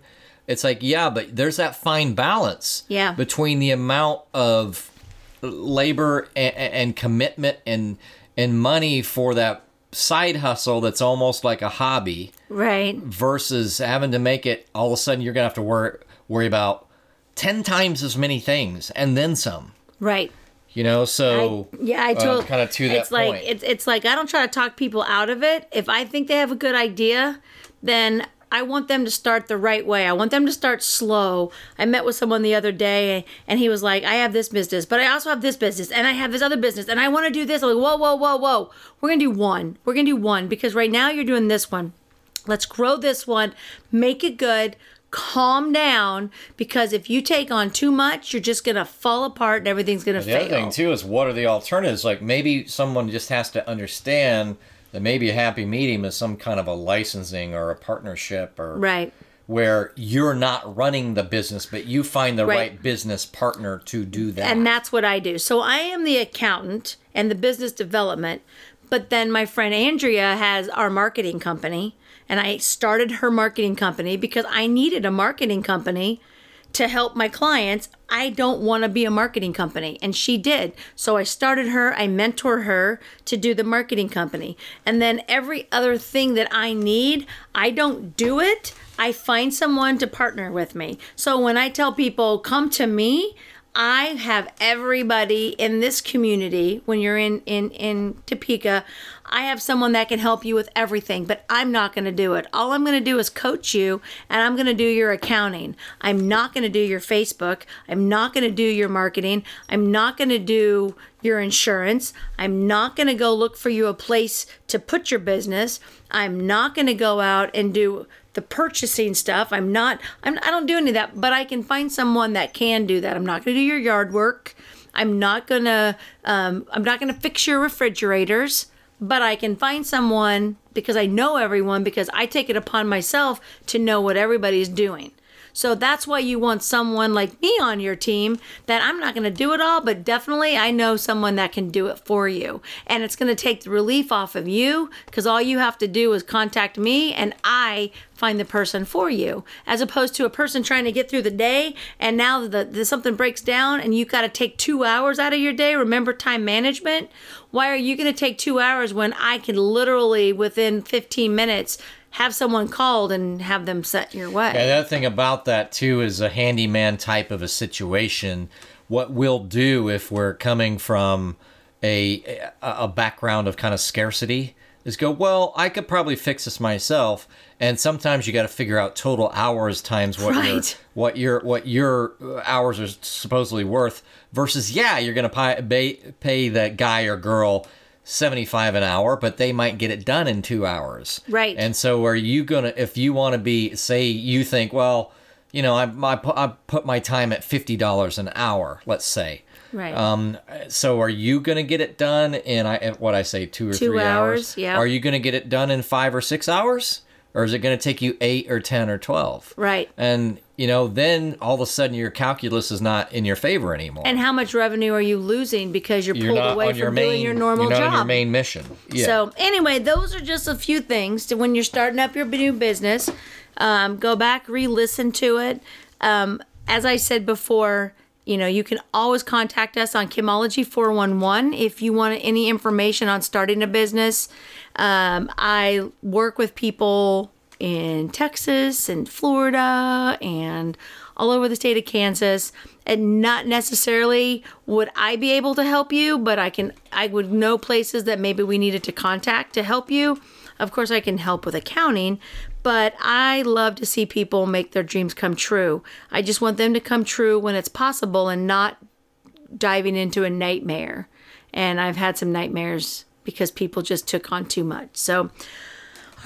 It's like, yeah, but there's that fine balance Yeah. between the amount of labor and, and commitment and and money for that side hustle that's almost like a hobby right versus having to make it all of a sudden you're gonna have to worry worry about 10 times as many things and then some right you know so Yeah, I um, told kind of to that it's like point it's it's like I don't try to talk people out of it. If I think they have a good idea, then I want them to start the right way. I want them to start slow. I met with someone the other day and he was like, I have this business, but I also have this business and I have this other business and I want to do this. I'm like, whoa, whoa, whoa, whoa. We're gonna do one. We're gonna do one because right now you're doing this one. Let's grow this one, make it good, calm down because if you take on too much, you're just gonna fall apart and everything's gonna the fail. other thing too is what are the alternatives like maybe someone just has to understand that maybe a happy medium is some kind of a licensing or a partnership or Right. where you're not running the business but you find the Right. right, business partner to do that And that's what I do. So I am the accountant and the business development, but then my friend Andrea has our marketing company, and I started her marketing company because I needed a marketing company to help my clients. I don't want to be a marketing company, and she did. So I started her, I mentor her to do the marketing company. And then every other thing that I need, I don't do it. I find someone to partner with me. So when I tell people, come to me, I have everybody in this community when you're in in in Topeka, I have someone that can help you with everything, but I'm not going to do it. All I'm going to do is coach you and I'm going to do your accounting. I'm not going to do your Facebook. I'm not going to do your marketing. I'm not going to do your insurance. I'm not going to go look for you a place to put your business. I'm not going to go out and do the purchasing stuff. I'm not I'm I don't do any of that, but I can find someone that can do that. I'm not going to do your yard work. I'm not going to um, I'm not going to fix your refrigerators, but I can find someone because I know everyone because I take it upon myself to know what everybody's doing. So that's why you want someone like me on your team that I'm not going to do it all, but definitely I know someone that can do it for you. And it's going to take the relief off of you because all you have to do is contact me and I find the person for you as opposed to a person trying to get through the day and now the, the something breaks down and you've got to take 2 hours out of your day remember time management why are you going to take 2 hours when I can literally within 15 minutes have someone called and have them set your way And the other thing about that too is a handyman type of a situation. What we'll do if we're coming from a a background of kind of scarcity is go, well, I could probably fix this myself. And sometimes you got to figure out total hours times what your what your what your hours are supposedly worth versus yeah, you're going to pay pay that guy or girl 75 an hour, but they might get it done in 2 hours. Right. And so are you going to if you want to be say you think, well, you know, I I I put my time at $50 an hour, let's say. right Um, so are you going to get it done in I what I say 2 or Two 3 hours, yeah. Are you going to get it done in 5 or 6 hours? Or is it going to take you 8 or 10 or 12? right And you know, then all of a sudden your calculus is not in your favor anymore. and how much revenue are you losing because you're, you're pulled away from your doing main your normal you're not job your main mission. Yeah. So anyway, those are just a few things to when you're starting up your new business. Um, go back, re-listen to it. Um, as I said before, you know you can always contact us on Chemology 411 if you want any information on starting a business. Um, I work with people in Texas and Florida and all over the state of Kansas. And not necessarily would I be able to help you, but I can I would know places that maybe we needed to contact to help you. Of course I can help with accounting, but I love to see people make their dreams come true. I just want them to come true when it's possible and not diving into a nightmare. And I've had some nightmares because people just took on too much. So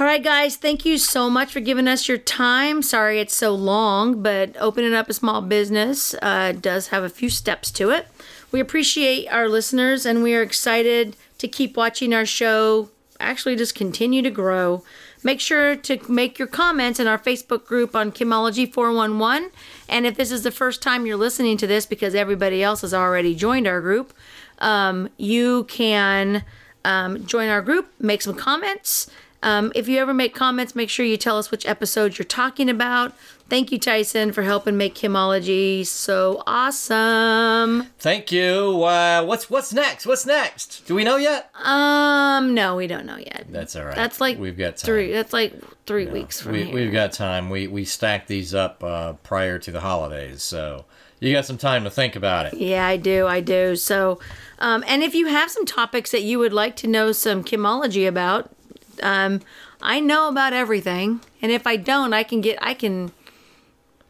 all right, guys, thank you so much for giving us your time. Sorry it's so long, but opening up a small business uh, does have a few steps to it. We appreciate our listeners and we are excited to keep watching our show actually just continue to grow. Make sure to make your comments in our Facebook group on Kimology 411. And if this is the first time you're listening to this because everybody else has already joined our group, um, you can um, join our group, make some comments um, if you ever make comments, make sure you tell us which episode you're talking about. Thank you, Tyson, for helping make Kimology so awesome. Thank you. Uh, what's what's next? What's next? Do we know yet? Um, no, we don't know yet. That's all right. That's like we've got time. three. That's like three weeks from we, here. We've got time. We we stacked these up uh, prior to the holidays, so you got some time to think about it. Yeah, I do. I do. So, um, and if you have some topics that you would like to know some Kimology about, um, I know about everything, and if I don't, I can get I can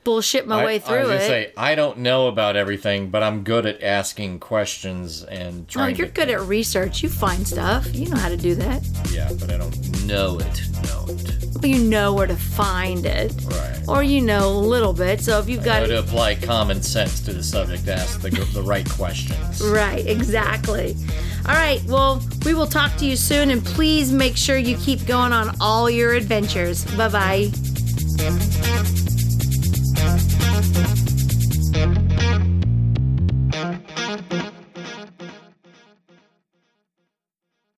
bullshit my I, way I through was gonna it. say I don't know about everything, but I'm good at asking questions and oh, trying. you're to, good at research. You find stuff. You know how to do that. Yeah, but I don't know it. Know it. Well, you know where to find it, Right. or you know a little bit. So if you've got How to apply common sense to the subject to ask the the right questions. Right, exactly. All right, well, we will talk to you soon, and please make sure you keep going on all your adventures. Bye bye. Thank you.